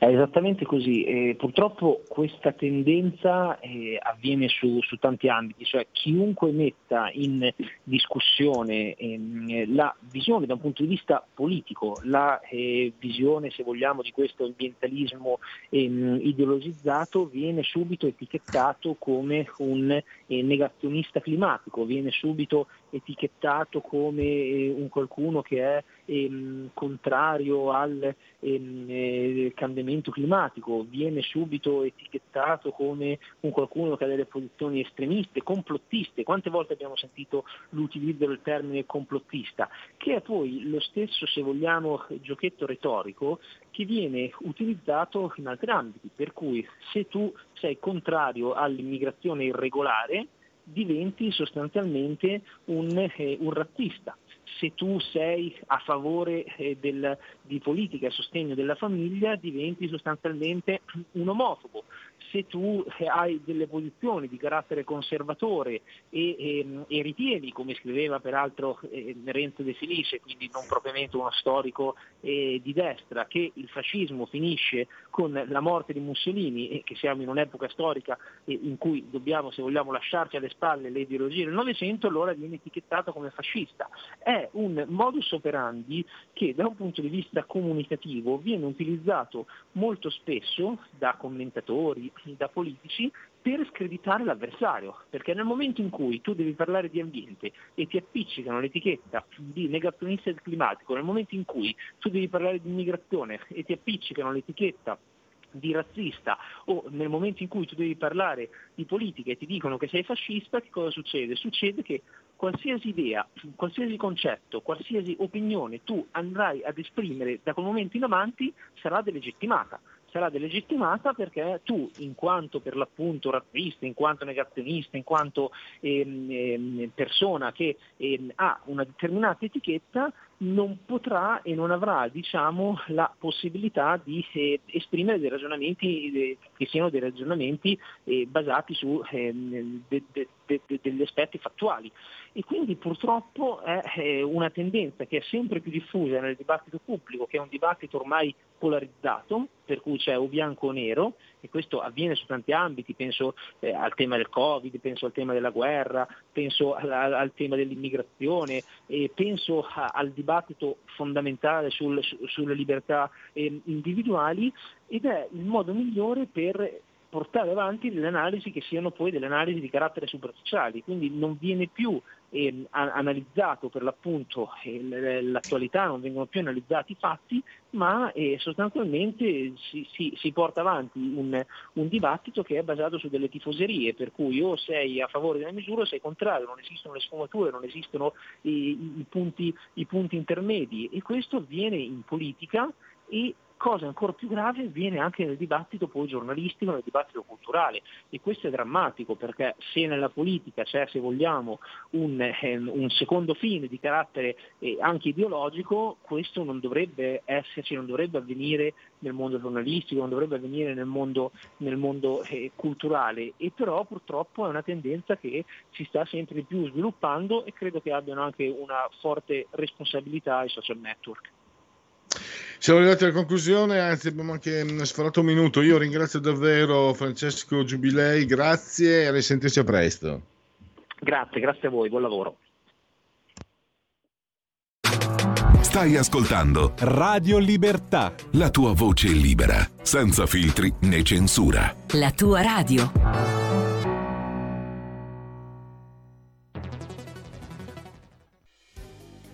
È esattamente così. Eh, purtroppo questa tendenza eh, avviene su, su, tanti ambiti, cioè chiunque metta in discussione ehm, la visione da un punto di vista politico, la eh, visione, se vogliamo, di questo ambientalismo ehm, ideologizzato viene subito etichettato come un eh, negazionista climatico, viene subito etichettato come eh, un qualcuno che è ehm, contrario al ehm, eh, cambiamento climatico, viene subito etichettato come un qualcuno che ha delle posizioni estremiste, complottiste. Quante volte abbiamo sentito l'utilizzo del termine complottista, che è poi lo stesso, se vogliamo, giochetto retorico che viene utilizzato in altri ambiti, per cui se tu sei contrario all'immigrazione irregolare, diventi sostanzialmente un, eh, un razzista. Se tu sei a favore eh, del, di politica a sostegno della famiglia, diventi sostanzialmente un omofobo. Se tu eh, hai delle posizioni di carattere conservatore e, e, e ritieni, come scriveva peraltro eh, Renzo De Felice, quindi non propriamente uno storico eh, di destra, che il fascismo finisce con la morte di Mussolini e che siamo in un'epoca storica eh, in cui dobbiamo, se vogliamo, lasciarci alle spalle le ideologie del Novecento, allora viene etichettato come fascista. È un modus operandi che da un punto di vista comunicativo viene utilizzato molto spesso da commentatori, da politici per screditare l'avversario, perché nel momento in cui tu devi parlare di ambiente e ti appiccicano l'etichetta di negazionista del climatico, nel momento in cui tu devi parlare di immigrazione e ti appiccicano l'etichetta di razzista o nel momento in cui tu devi parlare di politica e ti dicono che sei fascista, che cosa succede? Succede che qualsiasi idea, qualsiasi concetto, qualsiasi opinione tu andrai ad esprimere da quel momento in avanti sarà delegittimata. Sarà delegittimata perché tu, in quanto per l'appunto razzista, in quanto negazionista, in quanto ehm, ehm, persona che ehm, ha una determinata etichetta, non potrà e non avrà diciamo, la possibilità di eh, esprimere dei ragionamenti eh, che siano dei ragionamenti eh, basati su ehm, de, de, de, degli aspetti fattuali. E quindi purtroppo è una tendenza che è sempre più diffusa nel dibattito pubblico, che è un dibattito ormai polarizzato, per cui c'è o bianco o nero, e questo avviene su tanti ambiti, penso eh, al tema del Covid, penso al tema della guerra, penso al, al tema dell'immigrazione, e penso a, al dibattito fondamentale sul, su, sulle libertà eh, individuali ed è il modo migliore per portare avanti delle analisi che siano poi delle analisi di carattere superficiali, quindi non viene più eh, analizzato per l'appunto eh, l'attualità, non vengono più analizzati i fatti, ma eh, sostanzialmente si, si, si, porta avanti un, un, dibattito che è basato su delle tifoserie, per cui o sei a favore della misura o sei contrario, non esistono le sfumature, non esistono i, i, punti, i punti intermedi. E questo avviene in politica e cosa ancora più grave avviene anche nel dibattito poi giornalistico, nel dibattito culturale e questo è drammatico perché se nella politica c'è, se vogliamo, un, eh, un secondo fine di carattere eh, anche ideologico, questo non dovrebbe esserci, non dovrebbe avvenire nel mondo giornalistico, non dovrebbe avvenire nel mondo, nel mondo eh, culturale e però purtroppo è una tendenza che si sta sempre di più sviluppando e credo che abbiano anche una forte responsabilità i social network. Siamo arrivati alla conclusione, anzi abbiamo anche mm, sforato un minuto. Io ringrazio davvero Francesco Giubilei, grazie e a risentirci a presto. Grazie, grazie a voi, buon lavoro. Stai ascoltando Radio Libertà. La tua voce libera, senza filtri né censura. La tua radio.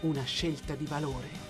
una scelta di valore.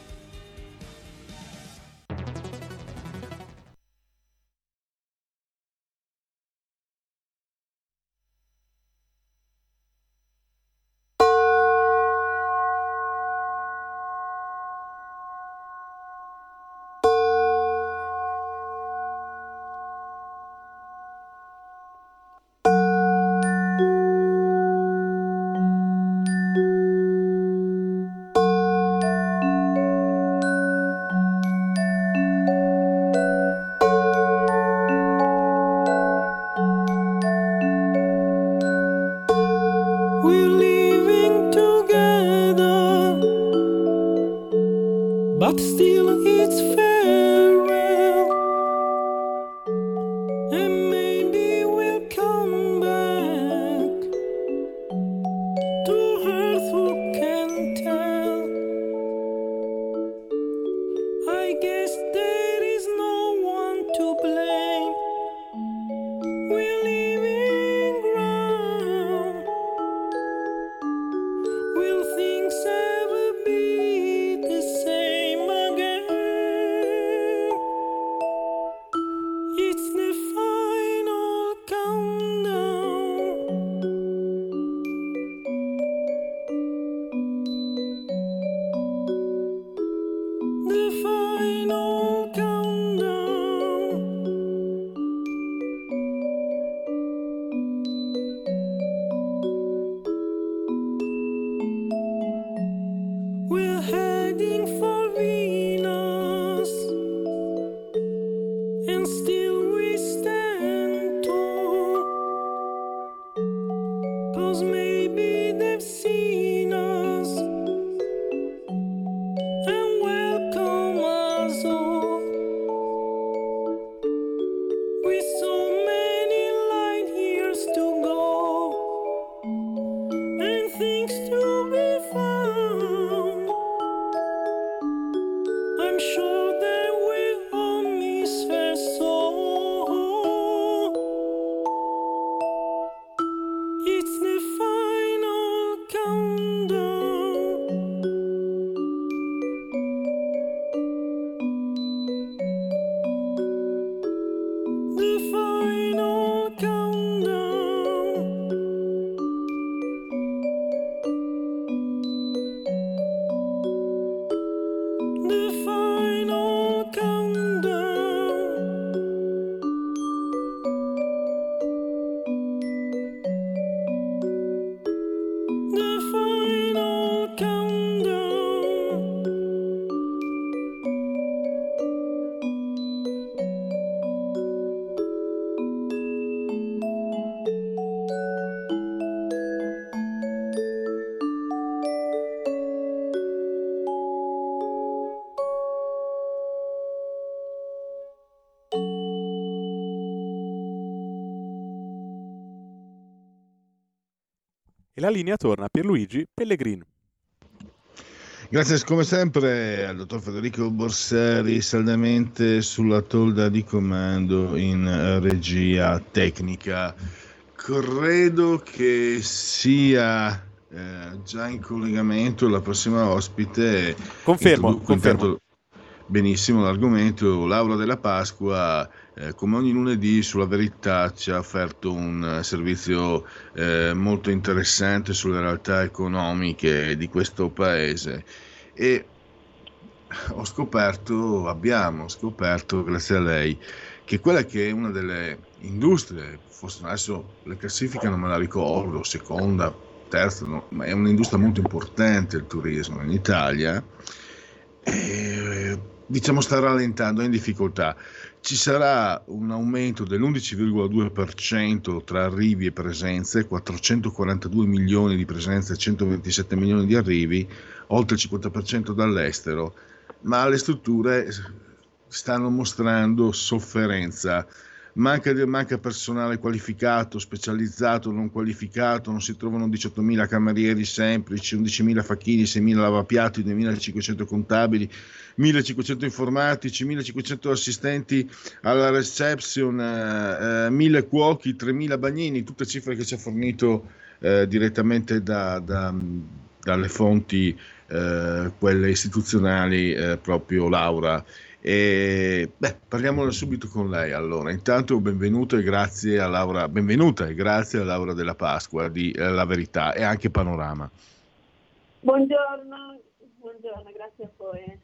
We're living together, but still it's fair. E la linea torna a Pierluigi Pellegrin. Grazie come sempre al dottor Federico Borseri, saldamente sulla tolda di comando in regia tecnica. Credo che sia eh, già in collegamento la prossima ospite. Confermo, Introdu- confermo. intanto- Benissimo l'argomento. Laura della Pasqua, eh, come ogni lunedì, sulla verità ci ha offerto un eh, servizio eh, molto interessante sulle realtà economiche di questo paese e ho scoperto, abbiamo scoperto, grazie a lei, che quella che è una delle industrie, forse adesso le classifiche non me la ricordo, seconda, terza, no, ma è un'industria molto importante il turismo in Italia, e, diciamo sta rallentando, è in difficoltà. Ci sarà un aumento dell'11,2% tra arrivi e presenze, 442 milioni di presenze e 127 milioni di arrivi, oltre il 50% dall'estero, ma le strutture stanno mostrando sofferenza. Manca, manca personale qualificato, specializzato, non qualificato, non si trovano 18.000 camerieri semplici, 11.000 facchini, 6.000 lavapiatti, 2.500 contabili, 1.500 informatici, 1.500 assistenti alla reception, eh, eh, 1.000 cuochi, 3.000 bagnini, tutte cifre che ci ha fornito eh, direttamente da, da, dalle fonti, eh, quelle istituzionali, eh, proprio Laura. E, beh, parliamone subito con lei allora. Intanto benvenuto e grazie a Laura, benvenuta e grazie a Laura della Pasqua di eh, La Verità e anche Panorama. Buongiorno, buongiorno, grazie a voi.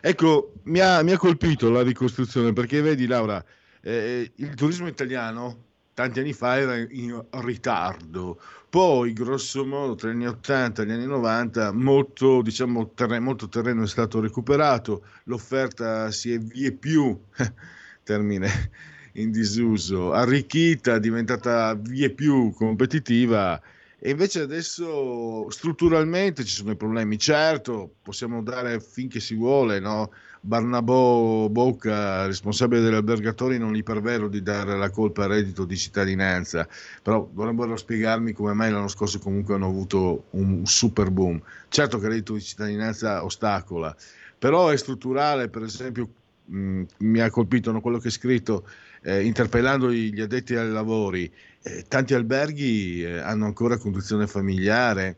Ecco, mi ha, mi ha colpito la ricostruzione perché vedi Laura, eh, il turismo italiano tanti anni fa era in ritardo, poi grosso modo tra gli anni 80 e gli anni 90 molto, diciamo, terreno, molto terreno è stato recuperato, l'offerta si è vie più, termine in disuso, arricchita, diventata vie più competitiva e invece adesso strutturalmente ci sono i problemi. Certo, possiamo dare finché si vuole, no? Barnabò Bocca, responsabile degli albergatori, non gli pervero di dare la colpa al reddito di cittadinanza, però dovrebbero spiegarmi come mai l'anno scorso comunque hanno avuto un super boom. Certo che il reddito di cittadinanza ostacola, però è strutturale, per esempio mh, mi ha colpito no, quello che è scritto eh, interpellando gli addetti ai lavori, eh, tanti alberghi eh, hanno ancora conduzione familiare,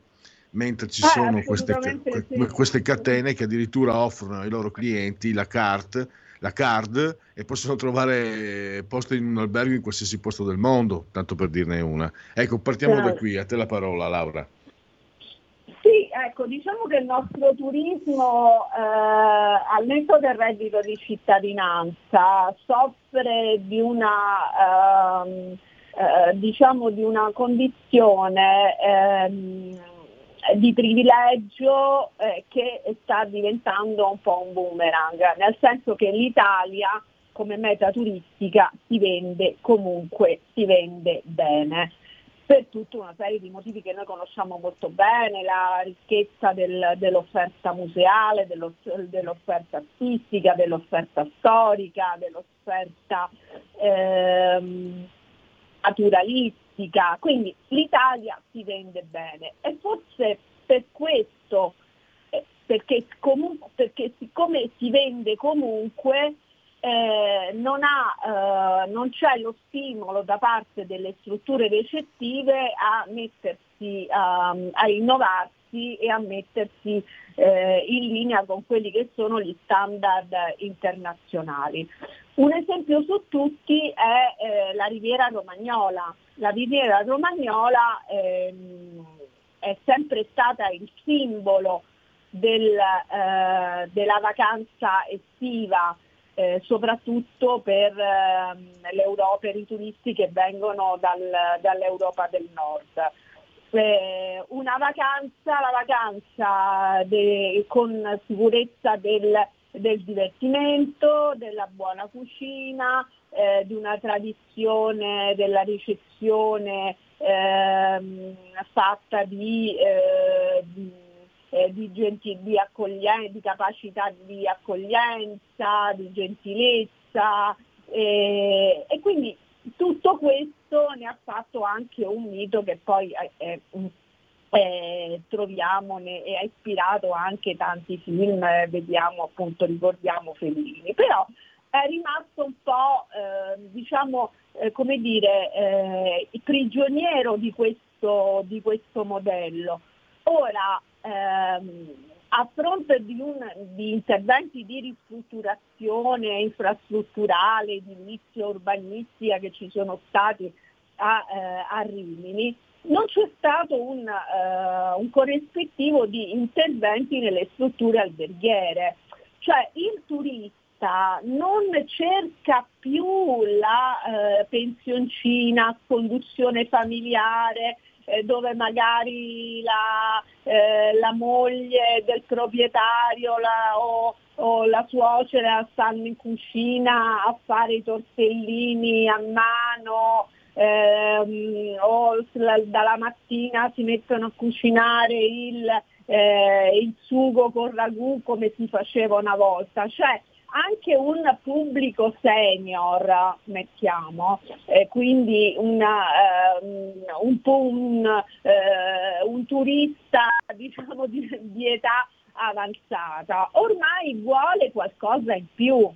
mentre ci Eh, sono queste, sì. queste catene che addirittura offrono ai loro clienti la card, la card e possono trovare posto in un albergo in qualsiasi posto del mondo, tanto per dirne una. Ecco, partiamo da Certo. qui, a te la parola Laura. Sì, ecco, diciamo che il nostro turismo, eh, al netto del reddito di cittadinanza, soffre di una, ehm, eh, diciamo di una condizione ehm, di privilegio eh, che sta diventando un po' un boomerang, nel senso che l'Italia come meta turistica si vende comunque, si vende bene per tutta una serie di motivi che noi conosciamo molto bene, la ricchezza del- dell'offerta museale, dello- dell'offerta artistica, dell'offerta storica, dell'offerta ehm, naturalistica. Quindi l'Italia si vende bene e forse per questo, eh, perché, comunque, perché siccome si vende comunque, eh, non, ha, eh, non c'è lo stimolo da parte delle strutture recettive a mettersi, a, a innovarsi e a mettersi eh, in linea con quelli che sono gli standard internazionali. Un esempio su tutti è eh, la Riviera Romagnola. La Riviera Romagnola ehm, è sempre stata il simbolo del, eh, della vacanza estiva eh, soprattutto per, ehm, per i turisti che vengono dal- dall'Europa del Nord. Eh, una vacanza, la vacanza de- con sicurezza del, del divertimento, della buona cucina, eh, di una tradizione della ricezione ehm, fatta di, eh, di eh, di, genti- di accoglie- di capacità di accoglienza, di gentilezza eh, e quindi tutto questo ne ha fatto anche un mito che poi eh, eh, troviamo ne, e ha ispirato anche tanti film, eh, vediamo appunto, ricordiamo Fellini, però è rimasto un po' diciamo come dire prigioniero di questo, di questo modello. Ora, ehm, a fronte di, un, di, interventi di ristrutturazione infrastrutturale, edilizia, urbanistica che ci sono stati a, eh, a Rimini, non c'è stato un, uh, un, corrispettivo di interventi nelle strutture alberghiere. Cioè il turista non cerca più la uh, pensioncina conduzione familiare, eh, dove magari la, eh, la, moglie del proprietario la, o, o, la suocera stanno in cucina a fare i tortellini a mano ehm, o la, dalla mattina si mettono a cucinare il, eh, il sugo con ragù come si faceva una volta. Cioè, anche un pubblico senior, mettiamo, eh, quindi una, eh, un, un, eh, un, turista diciamo, di, di, età avanzata, ormai vuole qualcosa in più,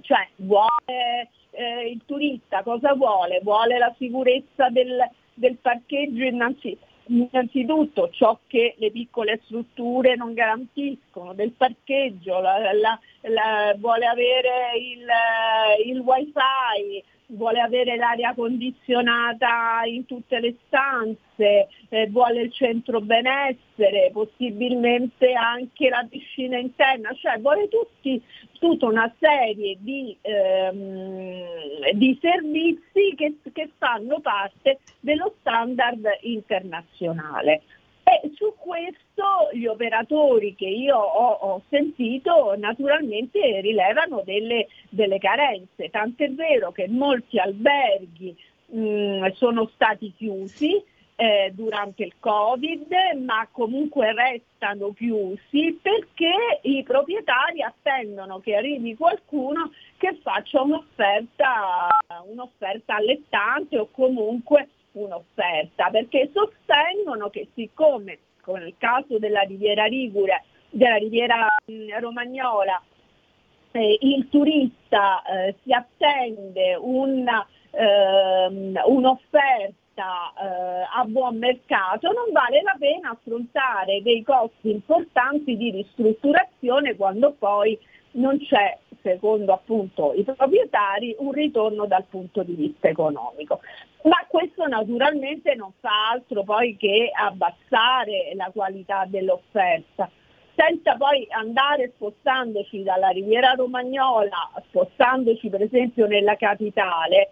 cioè vuole eh, il turista cosa vuole? Vuole la sicurezza del, del parcheggio innanzitutto innanzitutto ciò che le piccole strutture non garantiscono, del parcheggio, la, la, la, vuole avere il, il wifi, vuole avere l'aria condizionata in tutte le stanze, eh, vuole il centro benessere, possibilmente anche la piscina interna, cioè vuole tutti, tutta una serie di, ehm, di servizi che, che fanno parte dello standard internazionale. E su questo gli operatori che io ho, ho sentito naturalmente rilevano delle, delle, carenze, tant'è vero che molti alberghi mh, sono stati chiusi eh, durante il Covid, ma comunque restano chiusi perché i proprietari attendono che arrivi qualcuno che faccia un'offerta, un'offerta allettante o comunque un'offerta, perché sostengono che siccome, come nel caso della Riviera Ligure, della Riviera Romagnola, eh, il turista eh, si attende una, ehm, un'offerta eh, a buon mercato, non vale la pena affrontare dei costi importanti di ristrutturazione quando poi non c'è secondo appunto i proprietari, un ritorno dal punto di vista economico. Ma questo naturalmente non fa altro poi che abbassare la qualità dell'offerta senza poi andare spostandoci dalla Riviera Romagnola, spostandoci per esempio nella capitale,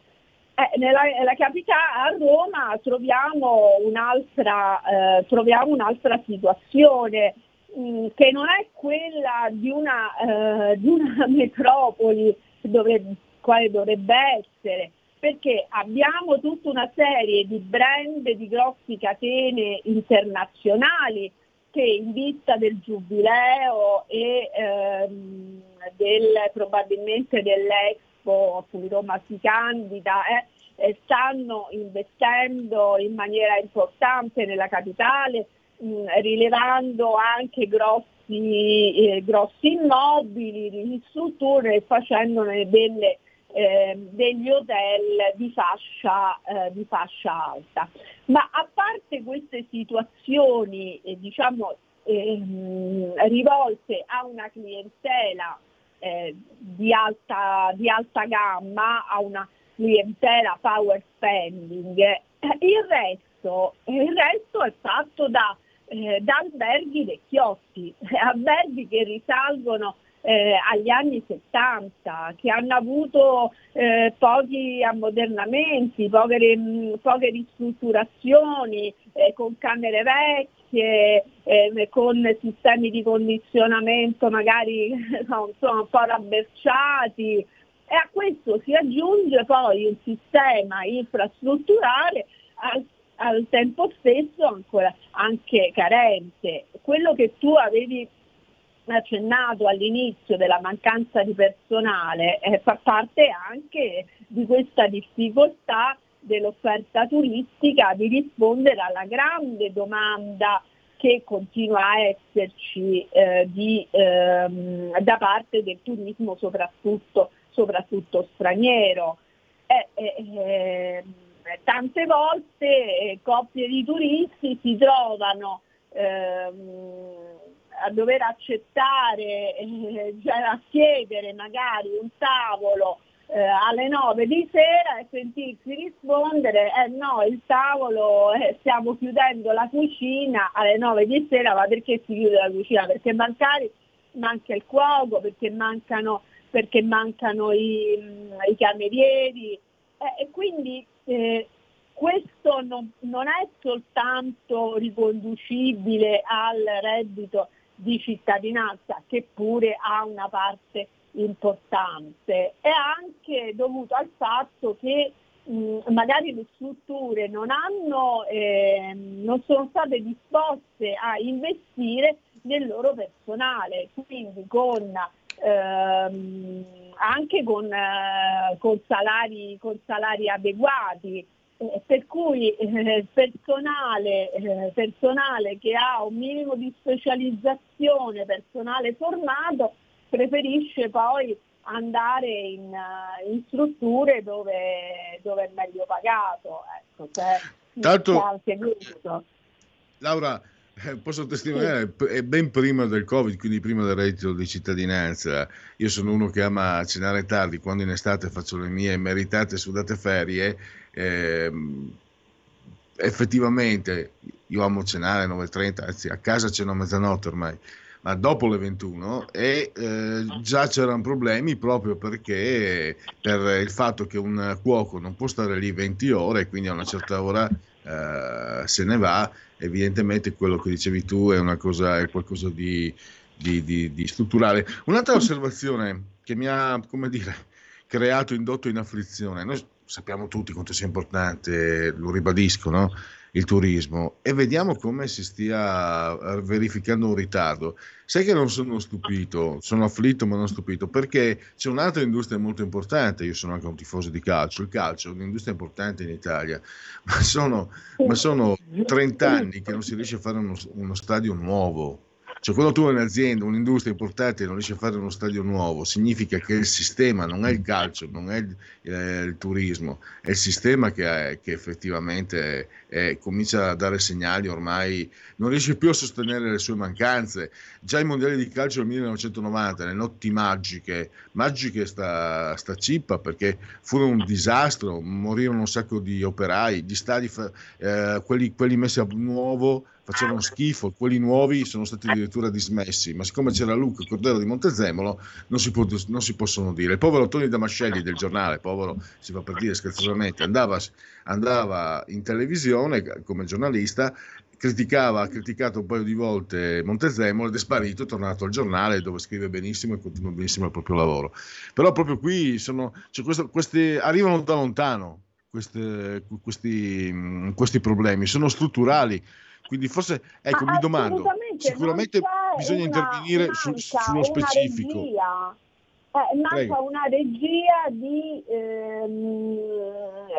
eh, nella, nella capitale a Roma troviamo un'altra, eh, troviamo un'altra situazione che non è quella di una, eh, di una metropoli dove, quale dovrebbe essere, perché abbiamo tutta una serie di brand di grossi catene internazionali che in vista del giubileo e ehm, del, probabilmente dell'Expo a cui Roma si candida eh, stanno investendo in maniera importante nella capitale, mh, rilevando anche grossi, eh, grossi immobili di strutture e facendone delle eh, degli hotel di fascia, eh, di fascia, alta. Ma a parte queste situazioni eh, diciamo, ehm, rivolte a una clientela eh, di alta, di, alta, gamma, a una clientela power spending, eh, il resto, il resto è fatto da, eh, da alberghi vecchiotti, alberghi che risalgono eh, agli anni 70, che hanno avuto eh, pochi ammodernamenti, poche, poche ristrutturazioni, eh, con camere vecchie, eh, con sistemi di condizionamento magari insomma, un po' rabberciati. E a questo si aggiunge poi un sistema infrastrutturale al, al tempo stesso ancora anche carente. Quello che tu avevi accennato all'inizio della mancanza di personale eh, fa parte anche di questa difficoltà dell'offerta turistica di rispondere alla grande domanda che continua a esserci eh, di, ehm, da parte del turismo soprattutto, soprattutto straniero. Eh, eh, eh, tante volte eh, coppie di turisti si trovano ehm, a dover accettare, eh, cioè a chiedere magari un tavolo eh, alle 9 di sera e sentirsi rispondere eh no il tavolo eh, stiamo chiudendo la cucina alle 9 di sera ma perché si chiude la cucina? Perché mancare, manca il cuoco, perché mancano, perché mancano i, i camerieri eh, e quindi eh, questo non, non è soltanto riconducibile al reddito di cittadinanza che pure ha una parte importante, è anche dovuto al fatto che mh, magari le strutture non, hanno, eh, non sono state disposte a investire nel loro personale, quindi con, ehm, anche con, eh, con, salari, con salari adeguati. Eh, per cui eh, personale, eh, personale che ha un minimo di specializzazione, personale formato, preferisce poi andare in, uh, in strutture dove, dove, è meglio pagato. Ecco, cioè, Tanto. Laura, eh, posso testimoniare, è ben prima del Covid, quindi prima del reddito di cittadinanza. Io sono uno che ama cenare tardi, quando in estate faccio le mie meritate sudate ferie. Ehm, effettivamente io amo cenare alle 9.30, anzi a casa ceno a mezzanotte ormai ma dopo le 21 e eh, già c'erano problemi proprio perché per il fatto che un cuoco non può stare lì 20 ore quindi a una certa ora eh, se ne va, evidentemente quello che dicevi tu è cosa, è qualcosa di, di, di, di strutturale. Un'altra osservazione che mi ha, come dire, creato, indotto in afflizione, noi sappiamo tutti quanto sia importante, lo ribadisco, no? Il turismo e vediamo come si stia eh, verificando un ritardo. Sai che non sono stupito, sono afflitto ma non stupito perché c'è un'altra industria molto importante, io sono anche un tifoso di calcio, il calcio è un'industria importante in Italia, ma sono, ma sono 30 anni che non si riesce a fare uno, uno stadio nuovo, cioè, quando tu hai un'azienda, un'industria importante non riesci a fare uno stadio nuovo, significa che il sistema non è il calcio, non è il, eh, il turismo, è il sistema che, è, che effettivamente è, comincia a dare segnali ormai, non riesce più a sostenere le sue mancanze. Già i mondiali di calcio del 1990, le notti magiche, magiche sta, sta cippa perché furono un disastro, morirono un sacco di operai, gli stadi, eh, quelli, quelli messi a nuovo facevano schifo, quelli nuovi sono stati addirittura dismessi, ma siccome c'era Luca Cordero di Montezemolo non si, può, non si possono dire. Il povero Tony Damascelli del giornale, povero si fa per dire scherzosamente, andava, andava in televisione come giornalista criticava, ha criticato un paio di volte Montezemolo ed è sparito, è tornato al giornale dove scrive benissimo e continua benissimo il proprio lavoro. Però proprio qui sono, cioè questo, queste, arrivano da lontano queste, questi, questi problemi, sono strutturali quindi forse, ecco, mi domando, sicuramente bisogna una, intervenire su, sullo specifico. Eh, manca Prego. una regia di, ehm,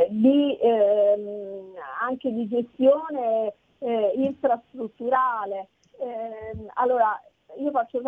di ehm, anche di gestione eh, infrastrutturale. Eh, allora, io faccio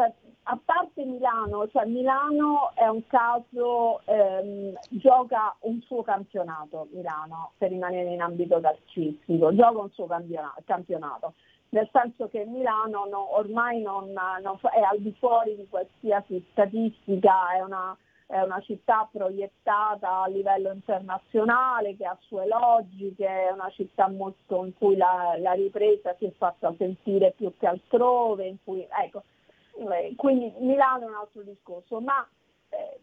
a parte Milano, cioè Milano è un caso, ehm, gioca un suo campionato Milano per rimanere in ambito calcistico, gioca un suo campionato, nel senso che Milano no, ormai non, non, è al di fuori di qualsiasi statistica, è una, è una città proiettata a livello internazionale che ha sue logiche, è una città molto in cui la, la ripresa si è fatta sentire più che altrove, in cui, ecco, quindi Milano è un altro discorso, ma eh,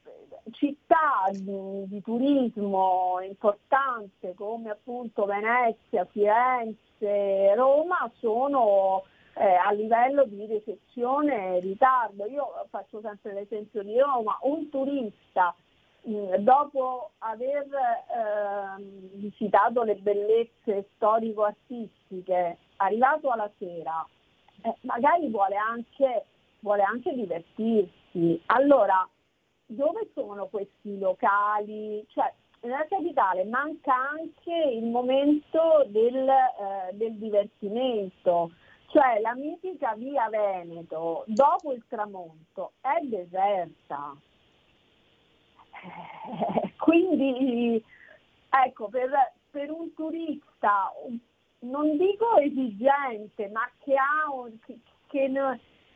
città di, di, turismo importante come appunto Venezia, Firenze, Roma sono eh, a livello di ricezione ritardo. Io faccio sempre l'esempio di Roma, un turista mh, dopo aver eh, visitato le bellezze storico-artistiche, arrivato alla sera, eh, magari vuole anche vuole anche divertirsi. Allora, dove sono questi locali? Cioè, nella capitale manca anche il momento del, eh, del divertimento, cioè la mitica via Veneto dopo il tramonto è deserta. Eh, quindi ecco, per, per un turista, non dico esigente, ma che, ha un, che, che,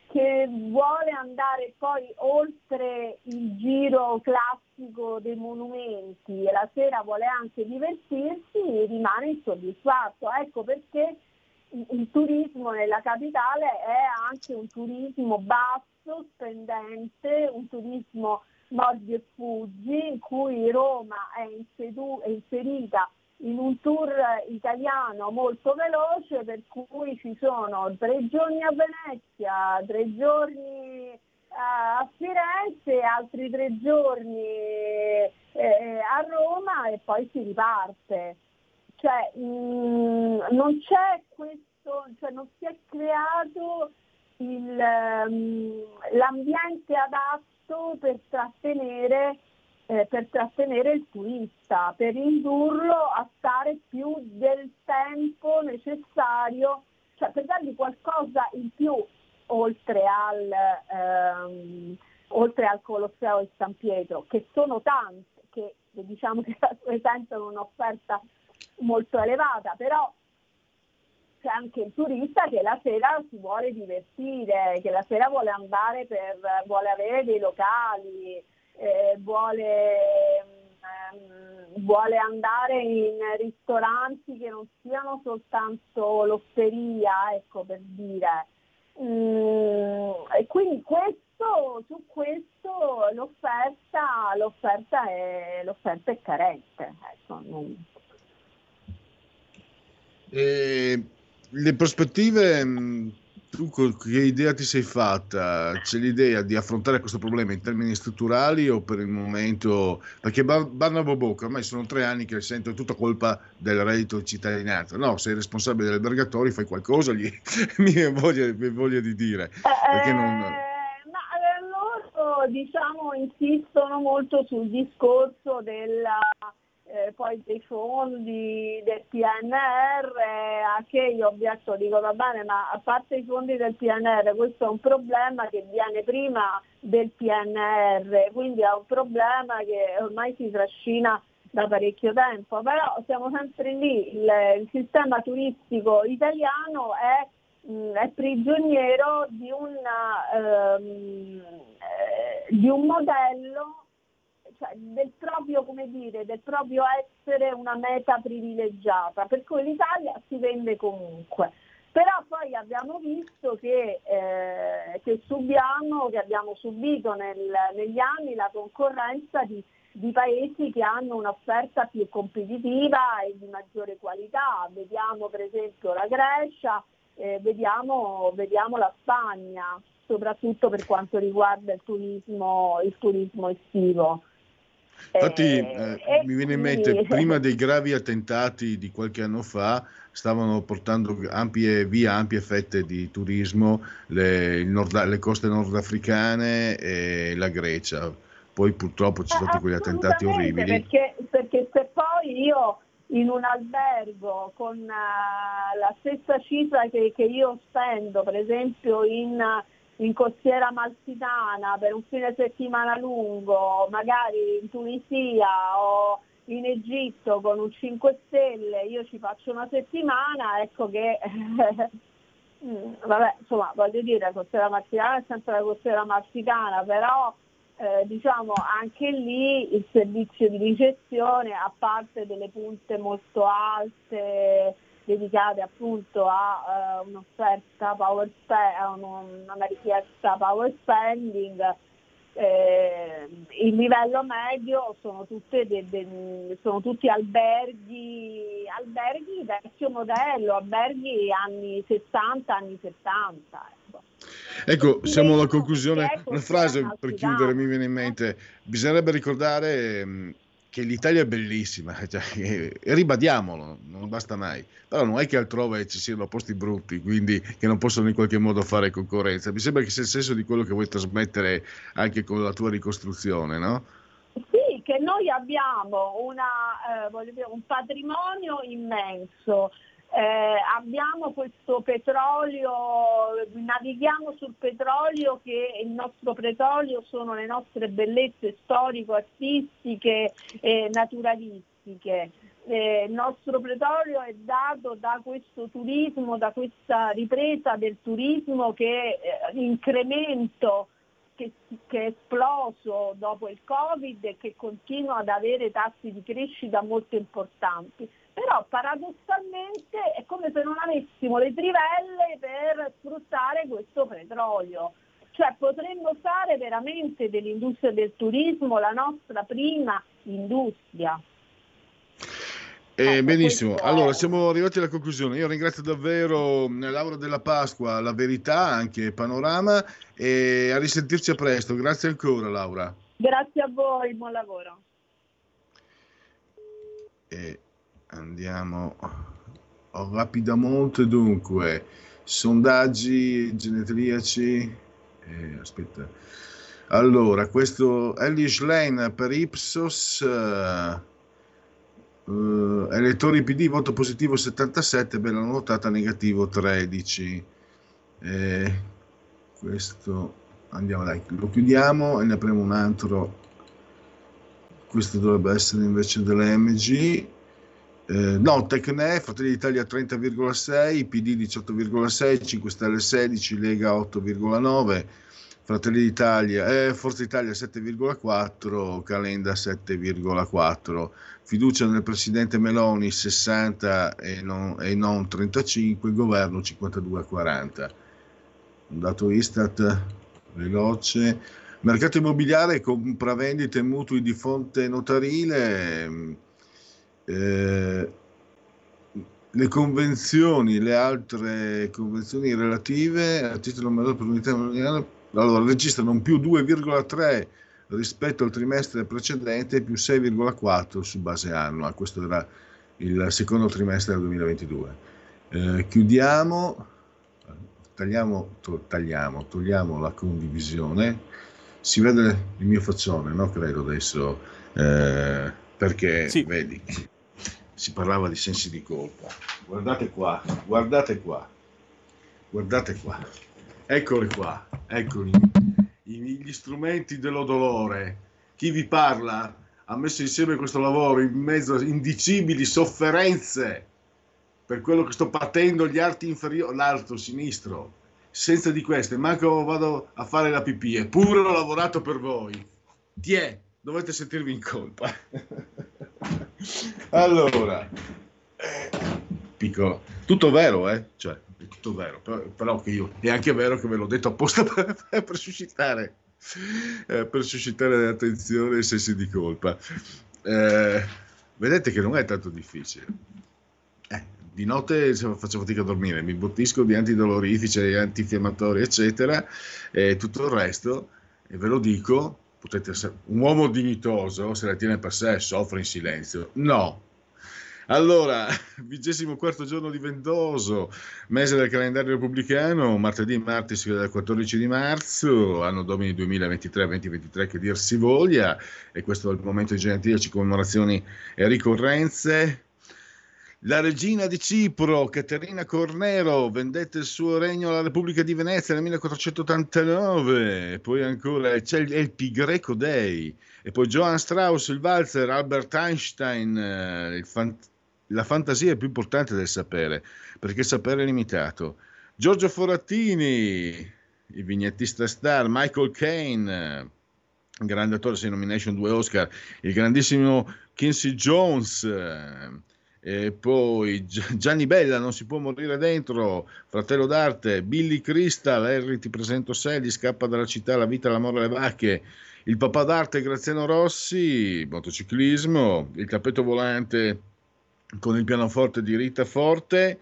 che vuole andare poi oltre il giro classico dei monumenti e la sera vuole anche divertirsi, rimane insoddisfatto. Ecco perché il, turismo nella capitale è anche un turismo basso, spendente, un turismo mordi e fuggi, in cui Roma è, insedu- è inserita in un tour italiano molto veloce per cui ci sono tre giorni a Venezia, tre giorni eh, a Firenze, altri tre giorni eh, a Roma e poi si riparte. Cioè, mh, non c'è questo, cioè non si è creato il, um, l'ambiente adatto per trattenere eh, per trattenere il turista, per indurlo a stare più del tempo necessario, cioè per dargli qualcosa in più oltre al, ehm, oltre al Colosseo di San Pietro, che sono tante, che diciamo che rappresentano un'offerta molto elevata, però c'è anche il turista che la sera si vuole divertire, che la sera vuole andare per, vuole avere dei locali, eh, vuole, ehm, vuole andare in ristoranti che non siano soltanto l'osteria, ecco per dire. Mm, e quindi questo, su questo l'offerta, l'offerta, è, l'offerta è carente. Ecco, non... E le prospettive, mh, tu che idea ti sei fatta? C'è l'idea di affrontare questo problema in termini strutturali o per il momento? Perché Ba- Barnabo Bocca ormai sono tre anni che sento è tutta colpa del reddito di cittadinanza. No, sei responsabile degli albergatori, fai qualcosa, gli, mi è voglia, voglia di dire. Perché non... Eh, ma eh, loro diciamo insistono molto sul discorso della, eh, poi dei fondi del PNR, a che io ho detto, dico va bene, ma a parte i fondi del PNR, questo è un problema che viene prima del PNR, quindi è un problema che ormai si trascina da parecchio tempo, però siamo sempre lì, il, il sistema turistico italiano è mh, è prigioniero di, una, ehm, eh, di un modello del, proprio, come dire, del proprio essere una meta privilegiata, per cui l'Italia si vende comunque. Però poi abbiamo visto che, eh, che subiamo, che abbiamo subito nel- negli anni la concorrenza di, di paesi che hanno un'offerta più competitiva e di maggiore qualità. Vediamo per esempio la Grecia, eh, vediamo, vediamo la Spagna, soprattutto per quanto riguarda il turismo, il turismo estivo. Infatti, Eh, eh, e mi viene in mente, prima dei gravi attentati di qualche anno fa, stavano portando ampie, via ampie fette di turismo le, il nord- le coste nordafricane e la Grecia. Poi purtroppo ci sono stati quegli attentati orribili. Perché, perché se poi io in un albergo con eh, la stessa cifra che, che io spendo, per esempio in, in costiera malfitana per un fine settimana lungo, magari in Tunisia o in Egitto con un 5 stelle, io ci faccio una settimana, ecco che Mm, vabbè, insomma, voglio dire, la costiera martitana è sempre la costiera martitana, però eh, diciamo anche lì il servizio di ricezione, a parte delle punte molto alte dedicate appunto a eh, un'offerta power spe- a uno- una richiesta power spending, eh, il livello medio sono, tutte de- de- sono tutti alberghi, alberghi vecchio modello, alberghi anni 60, anni 70. Ecco. Ecco, siamo alla conclusione. Una frase per chiudere mi viene in mente. Bisognerebbe ricordare ehm, che l'Italia è bellissima, cioè, e ribadiamolo, non basta mai, però non è che altrove ci siano posti brutti, quindi che non possono in qualche modo fare concorrenza. Mi sembra che sia il senso di quello che vuoi trasmettere anche con la tua ricostruzione, no? Sì, che noi abbiamo una, eh, dire, un patrimonio immenso, eh, abbiamo questo petrolio, navighiamo sul petrolio che il nostro petrolio sono le nostre bellezze storico-artistiche e naturalistiche. Eh, il nostro petrolio è dato da questo turismo, da questa ripresa del turismo che eh, incremento esploso dopo il Covid e che continua ad avere tassi di crescita molto importanti. Però paradossalmente è come se non avessimo le trivelle per sfruttare questo petrolio. Cioè potremmo fare veramente dell'industria del turismo la nostra prima industria. Eh, benissimo, allora siamo arrivati alla conclusione. Io ringrazio davvero Laura della Pasqua, La Verità, anche Panorama e a risentirci a presto. Grazie ancora Laura. Grazie a voi, buon lavoro. E andiamo rapidamente dunque. Sondaggi genetriaci. Eh, aspetta. Allora, questo Elish Lane per Ipsos. Uh, Uh, elettori PD voto positivo 77 bella notata negativo 13 eh, questo andiamo dai lo chiudiamo e ne apriamo un altro. Questo dovrebbe essere invece dell'MG eh, no Tecne Fratelli d'Italia 30,6 PD 18,6 5 Stelle 16 Lega 8,9 Fratelli d'Italia, eh, Forza Italia 7,4, Calenda 7,4, fiducia nel Presidente Meloni 60 e non, e non 35, governo 52,40. Un dato Istat veloce. Mercato immobiliare, compravendite e mutui di fonte notarile. Eh, le convenzioni, le altre convenzioni relative a titolo maggiore per l'unità allora, registrano un più 2,3 rispetto al trimestre precedente e più 6,4 su base annua. Questo era il secondo trimestre del 2022. Eh, chiudiamo, tagliamo, to, tagliamo, togliamo la condivisione. Si vede il mio faccione, no? Credo adesso, eh, perché sì. vedi, si parlava di sensi di colpa. Guardate qua, guardate qua, guardate qua. Eccoli qua, eccoli, gli strumenti dell'odolore. Chi vi parla ha messo insieme questo lavoro in mezzo a indicibili sofferenze per quello che sto patendo gli arti inferiori, l'alto sinistro. Senza di queste, manco vado a fare la pipì, eppure ho lavorato per voi. Tiè, dovete sentirvi in colpa. allora, eh, piccolo, tutto vero, eh? Cioè, tutto vero, però, però che io, è anche vero che ve l'ho detto apposta per, per suscitare, eh, per suscitare attenzione e sensi di colpa. Eh, vedete che non è tanto difficile. Eh, di notte faccio fatica a dormire, mi bottisco di antidolorifici, antinfiammatori, eccetera, e tutto il resto, e ve lo dico, potete, un uomo dignitoso se la tiene per sé soffre in silenzio. No, allora, vigesimo quarto giorno di ventoso, mese del calendario repubblicano, martedì, martis del 14 di marzo, anno domini 2023-2023 che dir si voglia, e questo è il momento di genetici, commemorazioni e ricorrenze. La regina di Cipro, Caterina Cornero, vendette il suo regno alla Repubblica di Venezia nel 1489, poi ancora c'è il, Pi Greco Dei, e poi Johann Strauss, il Walzer, Albert Einstein, il fantastico la fantasia è più importante del sapere, perché il sapere è limitato. Giorgio Forattini, il vignettista star, Michael Caine, grande attore, 6 nomination, 2 Oscar, il grandissimo Quincy Jones, e poi Gianni Bella, non si può morire dentro, fratello d'arte, Billy Crystal, Harry ti presento Sally, scappa dalla città, la vita, l'amore, le vacche, il papà d'arte Graziano Rossi, motociclismo, il tappeto volante con il pianoforte di Rita Forte,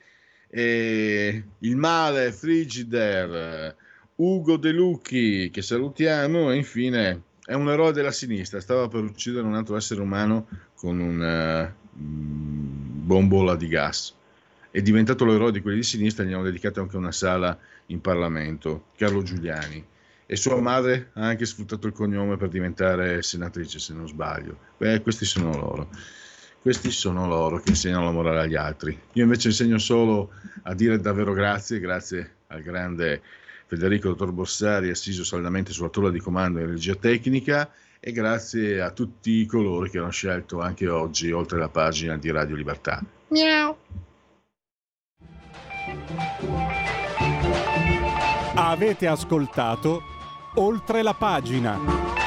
e il male Frigider, Ugo De Lucchi che salutiamo e infine è un eroe della sinistra, stava per uccidere un altro essere umano con una mm, bombola di gas. È diventato l'eroe di quelli di sinistra, gli hanno dedicato anche una sala in Parlamento, Carlo Giuliani. E sua madre ha anche sfruttato il cognome per diventare senatrice, se non sbaglio. Beh, questi sono loro. Questi sono loro che insegnano la morale agli altri. Io invece insegno solo a dire davvero grazie, grazie al grande Federico Dottor Borsari, assiso saldamente sulla tolla di comando in regia tecnica, e grazie a tutti coloro che hanno scelto anche oggi, oltre la pagina di Radio Libertà. Miau. Avete ascoltato oltre la pagina.